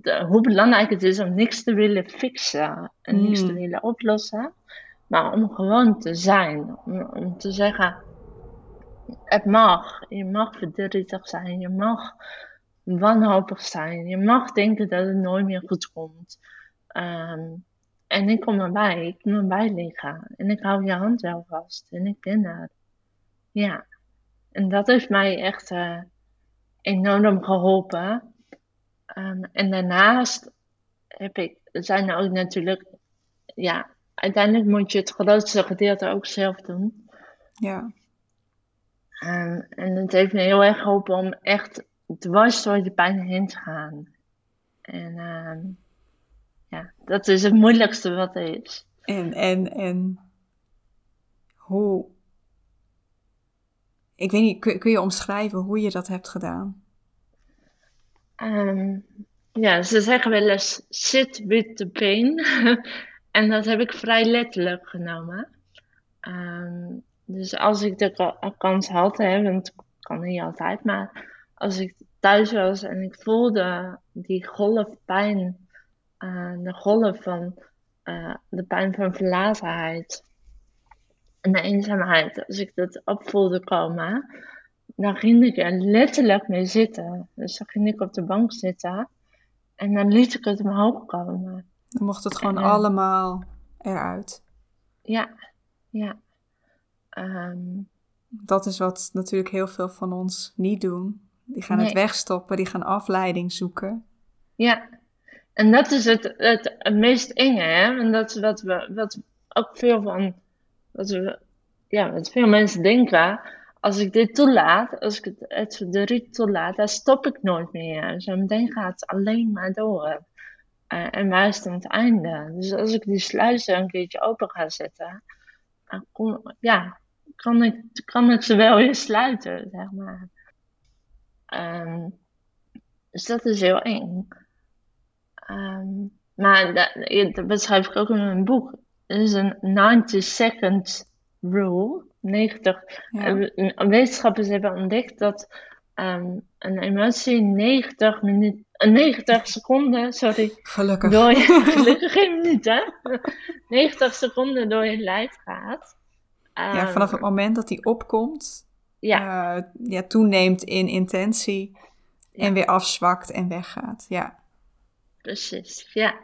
de, hoe belangrijk het is om niks te willen fixen en niks te hmm. willen oplossen, maar om gewoon te zijn. Om, om, te zeggen, het mag. Je mag verdrietig zijn, je mag wanhopig zijn, je mag denken dat het nooit meer goed komt. Um, en ik kom erbij, ik kom erbij liggen en ik hou je hand wel vast en ik ben er. Ja, en dat heeft mij echt uh, enorm geholpen. Um, en daarnaast heb ik, zijn er ook natuurlijk, ja, uiteindelijk moet je het grootste gedeelte ook zelf doen. Ja. Um, en het heeft me heel erg geholpen om echt dwars door de pijn heen te gaan. En um, ja, dat is het moeilijkste wat er is. En, en, en hoe ik weet niet, kun, je omschrijven hoe je dat hebt gedaan? Um, ja, ze zeggen wel eens sit with the pain. en dat heb ik vrij letterlijk genomen. Um, dus als ik de kans had, hè, want het kan niet altijd, maar als ik thuis was en ik voelde die golf pijn, uh, de golf van uh, de pijn van verlatenheid, en de eenzaamheid, als ik dat opvoelde komen, dan ging ik er letterlijk mee zitten. Dus dan ging ik op de bank zitten en dan liet ik het omhoog komen. Dan mocht het gewoon allemaal eruit. Ja, ja. Um, dat is wat natuurlijk heel veel van ons niet doen. Die gaan het wegstoppen, die gaan afleiding zoeken. Ja, en dat is het, het, het meest enge, hè? En dat is wat we wat ook veel van wat, we, ja, wat veel mensen denken, als ik dit toelaat, als ik het, het verdriet toelaat, dan stop ik nooit meer. Zo meteen gaat het alleen maar door. Uh, en waar is dan het einde? Dus als ik die sluizen een keertje open ga zetten, dan ja, kan, ik, kan ik ze wel weer sluiten, zeg maar. Um, dus dat is heel eng. Um, maar dat, dat beschrijf ik ook in mijn boek. Is een 90 second rule. 90. Ja. Wetenschappers hebben ontdekt dat um, een emotie 90, minuut, 90 seconden, sorry. Gelukkig. Door je, gelukkig geen minuut, hè? 90 seconden door je lijf gaat. ja, vanaf het Ehm, moment dat die opkomt, ja, eh, ja, toeneemt in intentie Ja. en weer afzwakt en weggaat. Ja, precies. Ja.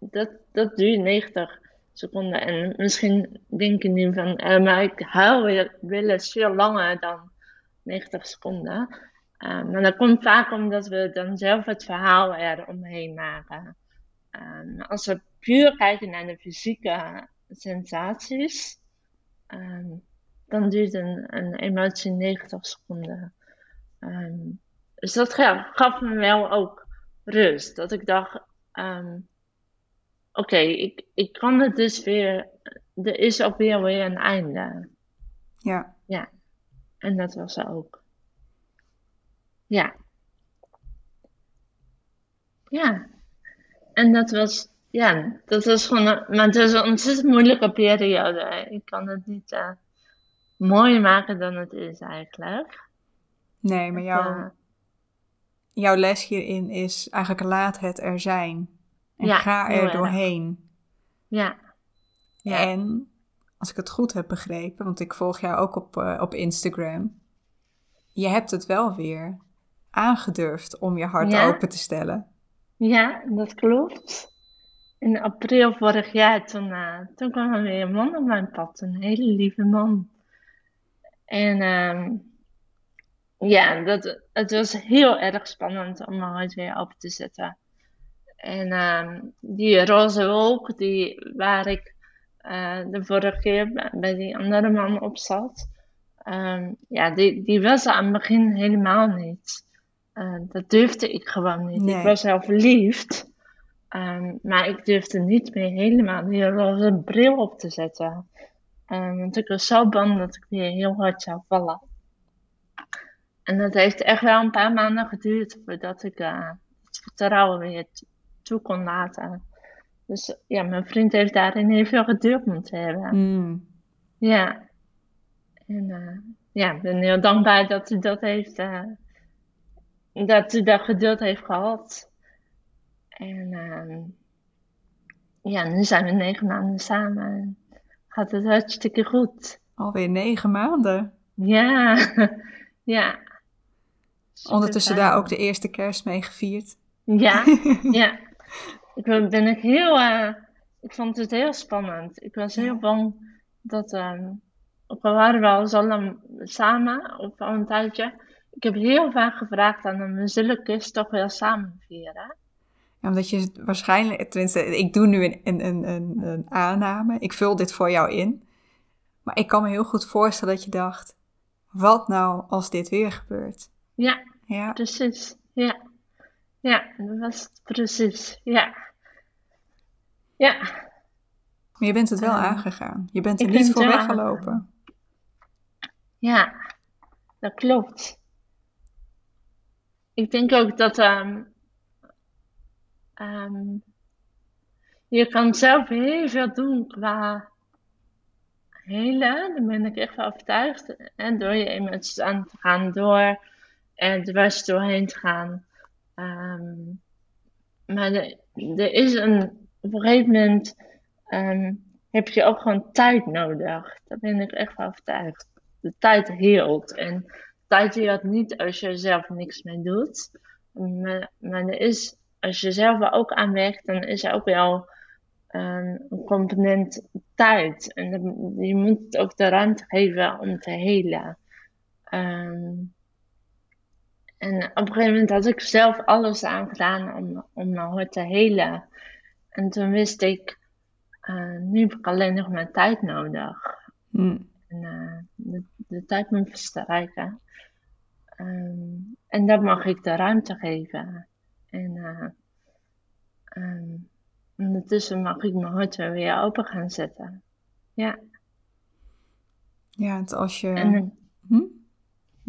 Dat, dat duurt 90 seconden. En misschien denk je nu van, eh, maar ik huil weer, wel veel langer dan 90 seconden. Eh, maar dat komt vaak omdat we dan zelf het verhaal eromheen maken. Ehm, als we puur kijken naar de fysieke sensaties, ehm, dan duurt een, een emotie 90 seconden. Ehm, dus dat ga- gaf me wel ook rust. Dat ik dacht, oké, ik, ik kan het dus weer, er is ook weer, weer een einde. ja. En dat was ook. Ja. Ja. En dat was, ja, dat was gewoon, een- maar het was een ontzettend moeilijke periode. Ik kan het niet eh, mooier maken dan het is eigenlijk. Nee, maar jouw, Eh, jouw les hierin is eigenlijk laat het er zijn. En Ja, ga er doorheen. ja. Ja. En als ik het goed heb begrepen, want ik volg jou ook op, eh, op Instagram. Je hebt het wel weer aangedurfd om je hart Ja? open te stellen. Ja, dat klopt. In april vorig jaar, toen, eh, toen kwam er weer een man op mijn pad. Een hele lieve man. En ehm, ja, dat, het was heel erg spannend om mijn hart weer open te zetten. En ehm, die roze wolk die, waar ik eh, de vorige keer bij, die andere man op zat, ehm, ja, die, die was aan het begin helemaal niet. Eh, dat durfde ik gewoon niet. Nee. Ik was wel verliefd, ehm, maar ik durfde niet meer helemaal die roze bril op te zetten. Want ik was zo bang dat ik weer heel hard zou vallen. En dat heeft echt wel een paar maanden geduurd voordat ik eh, het vertrouwen weer toe kon laten. Dus ja, mijn vriend heeft daarin heel veel geduld moeten hebben. Mm. Ja. En eh, ja, ik ben heel dankbaar dat hij dat heeft, eh, dat hij dat geduld heeft gehad. En ehm, ja, nu zijn we negen maanden samen. en Gaat het hartstikke goed. Alweer negen maanden. Ja, ja. Ondertussen daar ook de eerste kerst mee gevierd. Ja, ja. Ik ben ik heel, eh, ik vond het heel spannend. Ik was heel bang dat, ehm ook al waren we al zo lang samen, of al een tijdje. Ik heb heel vaak gevraagd aan hem, we zullen kerst toch wel samen vieren. Ja, omdat je het waarschijnlijk, tenminste, ik doe nu een, een, een, een, een aanname. Ik vul dit voor jou in. Maar ik kan me heel goed voorstellen dat je dacht, wat nou als dit weer gebeurt? Ja, Ja, precies. Ja, ja, dat was het precies. Ja, ja. maar je bent het wel Ehm, aangegaan. Je bent er niet voor weggelopen. Ja, dat klopt. Ik denk ook dat ehm, ehm, je kan zelf heel veel doen qua helen, daar ben ik echt van overtuigd. En door je emoties aan te gaan, door er dwars doorheen te gaan. Ehm, maar er, is een, op een gegeven moment ehm, heb je ook gewoon tijd nodig. Daar ben ik echt van overtuigd. De tijd heelt. En tijd heelt niet als je zelf niks mee doet. Maar, er is, als je zelf ook aan werkt, dan is er ook wel ehm, een component tijd. En je moet het ook de ruimte geven om te helen. En op een gegeven moment had ik zelf alles aan gedaan om, om mijn hart te helen. En toen wist ik, eh, nu heb ik alleen nog maar tijd nodig. Hm. En eh, de, de tijd moet verstrijken. Ehm, en dat mag ik de ruimte geven. En eh, ehm, ondertussen mag ik mijn hart weer open gaan zetten. Ja, Ja, als je... en Hm?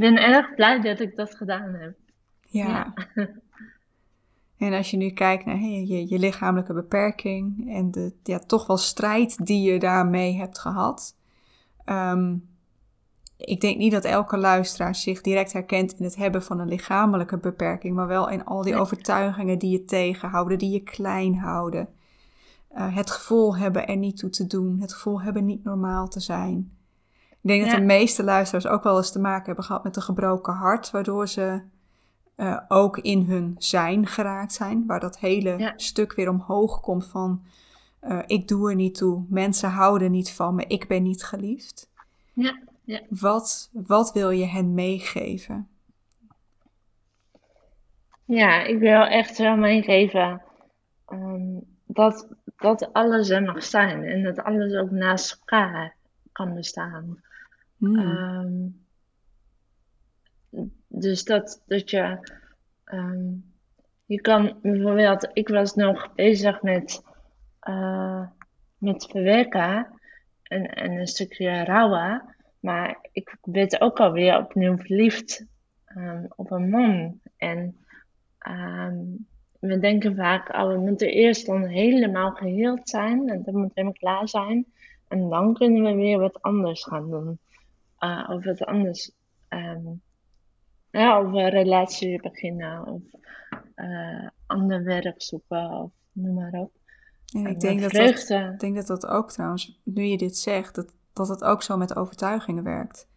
Ben erg blij dat ik dat gedaan heb. Ja. En als je nu kijkt naar je, je lichamelijke beperking en de ja, toch wel strijd die je daarmee hebt gehad. ehm, ik denk niet dat elke luisteraar zich direct herkent in het hebben van een lichamelijke beperking, maar wel in al die overtuigingen die je tegenhouden, die je klein houden. eh, het gevoel hebben er niet toe te doen, het gevoel hebben niet normaal te zijn. Ik denk dat de meeste luisteraars ook wel eens te maken hebben gehad met een gebroken hart, waardoor ze eh, ook in hun zijn geraakt zijn, waar dat hele Ja. stuk weer omhoog komt van eh, ik doe er niet toe, mensen houden niet van me, ik ben niet geliefd. Ja, ja. Wat, wat wil je hen meegeven? Ja, ik wil echt wel meegeven ehm, dat, dat alles er mag zijn en dat alles ook naast elkaar kan bestaan. Hmm. Ehm, dus dat, dat je, ehm, je kan bijvoorbeeld, ik was nog bezig met, eh, met verwerken en, en een stukje rouwen, maar ik werd ook alweer opnieuw verliefd ehm, op een man. En we denken vaak, oh, we moeten eerst dan helemaal geheeld zijn en dat moet helemaal klaar zijn. En dan kunnen we weer wat anders gaan doen. Eh, of wat anders. ehm, ja, of een relatie beginnen. Of eh, ander werk zoeken. Of noem maar op. ik denk dat, dat, ik denk dat dat ook trouwens, nu je dit zegt, dat, dat het ook zo met overtuigingen werkt.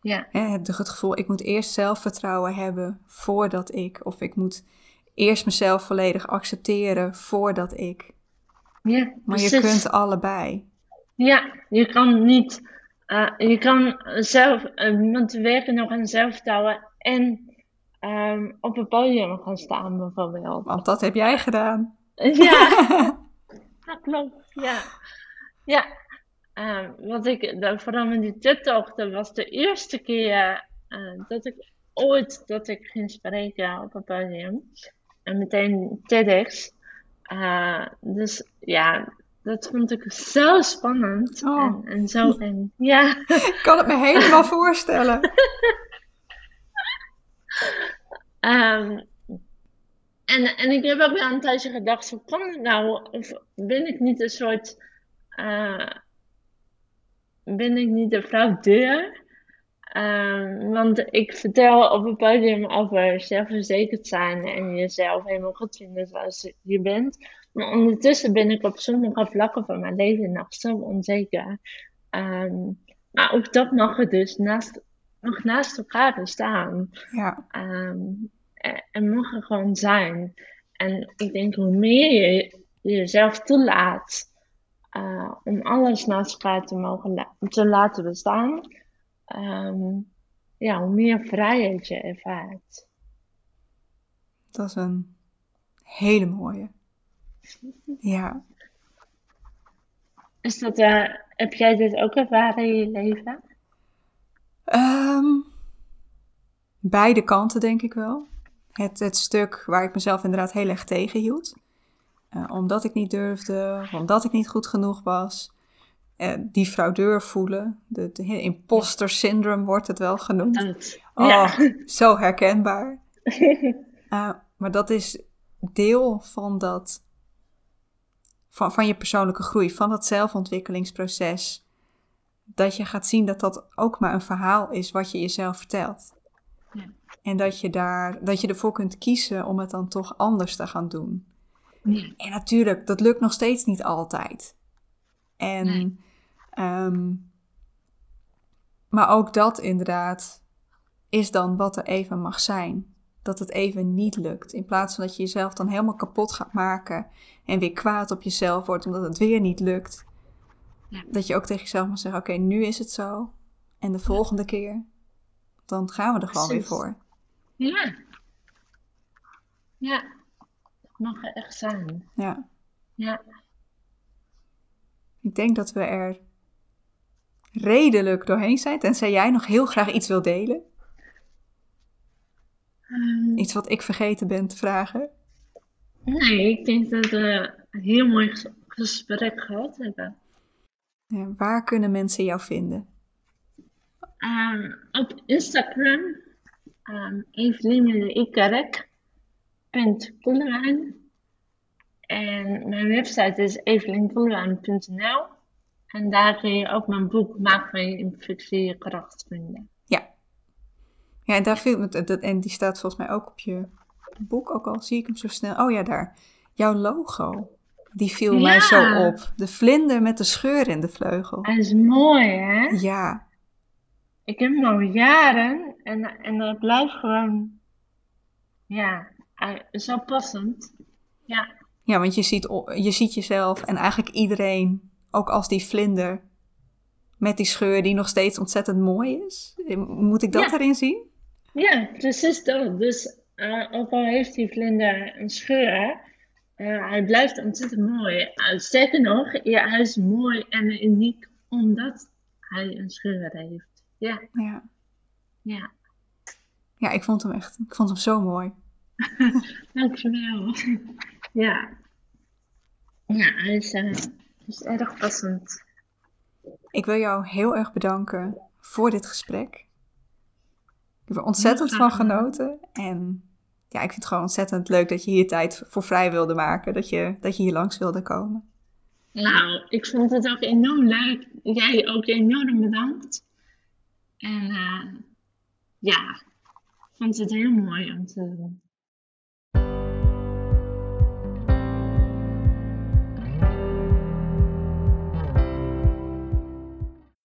Ja, Hè, het, het gevoel, ik moet eerst zelfvertrouwen hebben voordat ik, of ik moet eerst mezelf volledig accepteren voordat ik. ja, Maar je kunt allebei. Ja, je kan niet. Eh, je kan zelf. eh, moet werken nog aan zelfvertrouwen. En ehm, op een podium gaan staan, bijvoorbeeld. Want dat heb jij gedaan. Ja, dat klopt. Ja, ja. Ehm, wat ik, dat- vooral met die dat was de eerste keer eh, dat ik ooit dat ik ging spreken op een podium. En meteen TEDx. Eh, dus ja, dat vond ik zo spannend. Oh. En, en zo eng. Ja, Ik kan het me helemaal voorstellen. Ehm, en, en ik heb ook wel een tijdje gedacht, hoe kan het nou? Of ben ik niet een soort, eh, ben ik niet de fraudeur? Ehm, want ik vertel op het podium over zelfverzekerd zijn en jezelf helemaal goed vinden zoals je bent. Maar ondertussen ben ik op sommige vlakken van mijn leven nog zo onzeker. Ehm, maar ook dat mag er dus naast, nog naast elkaar bestaan. Ja, Ehm, en, en mag er gewoon zijn. En ik denk, hoe meer je jezelf toelaat eh, om alles naast elkaar te mogen la- te laten bestaan, ehm, ja, hoe meer vrijheid je ervaart. dat is een hele mooie. Ja, Is dat, eh, heb jij dit ook ervaren in je leven? Ehm, beide kanten denk ik wel. Het, het stuk waar ik mezelf inderdaad heel erg tegenhield. Eh, omdat ik niet durfde, omdat ik niet goed genoeg was. Eh, die fraudeur voelen. De, de imposter syndrome wordt het wel genoemd. Oh, ja. zo herkenbaar. Maar dat is deel van dat, van, van je persoonlijke groei, van dat zelfontwikkelingsproces. Dat je gaat zien dat dat ook maar een verhaal is wat je jezelf vertelt. Ja. En dat je, daar, dat je ervoor kunt kiezen om het dan toch anders te gaan doen. En natuurlijk, dat lukt nog steeds niet altijd. En, Nee. ehm, maar ook dat inderdaad is dan wat er even mag zijn. Dat het even niet lukt. In plaats van dat je jezelf dan helemaal kapot gaat maken en weer kwaad op jezelf wordt omdat het weer niet lukt. Ja. Dat je ook tegen jezelf mag zeggen: Oké, nu is het zo. En de volgende keer, dan gaan we er gewoon weer voor. Ja. Ja. Dat mag er echt zijn. Ja. Ja. Ik denk dat we er redelijk doorheen zijn. Tenzij jij nog heel graag iets wil delen. Ehm, Iets wat ik vergeten ben te vragen. nee, ik denk dat we een heel mooi ges- gesprek gehad hebben. Ja, waar kunnen mensen jou vinden? Ehm, op Instagram, um, evelien.ikerk.koelewijn. En mijn website is evelienkoloewijn.nl. En daar kun je ook mijn boek Maak van je kracht vinden. Ja. En, daar viel, het- dat, en die staat volgens mij ook op je boek, ook al zie ik hem zo snel. Oh ja, daar. Jouw logo. Die viel mij zo op. De vlinder met de scheur in de vleugel. Hij is mooi, hè? Ja. Ik heb hem al jaren en, en hij blijft gewoon, ja, zo passend. Ja. Ja, want je ziet, je ziet jezelf en eigenlijk iedereen, ook als die vlinder, met die scheur die nog steeds ontzettend mooi is. Moet ik dat ja. erin zien? Ja, precies dat. Dus uh, ook al heeft die vlinder een scheur, uh, hij blijft ontzettend mooi. Sterker nog, hij is mooi en uniek omdat hij een scheur heeft. Ja. Ja. Ja, ja ik vond hem echt, ik vond hem zo mooi. Dankjewel. ja. Ja, hij is, is erg passend. Ik wil jou heel erg bedanken voor dit gesprek. Ik heb er ontzettend van genoten. En ja, ik vind het gewoon ontzettend leuk dat je hier tijd voor vrij wilde maken. Dat je, dat je hier langs wilde komen. Nou, ik vond het ook enorm leuk. Jij ook enorm bedankt. En uh, ja, ik vond het heel mooi om te doen.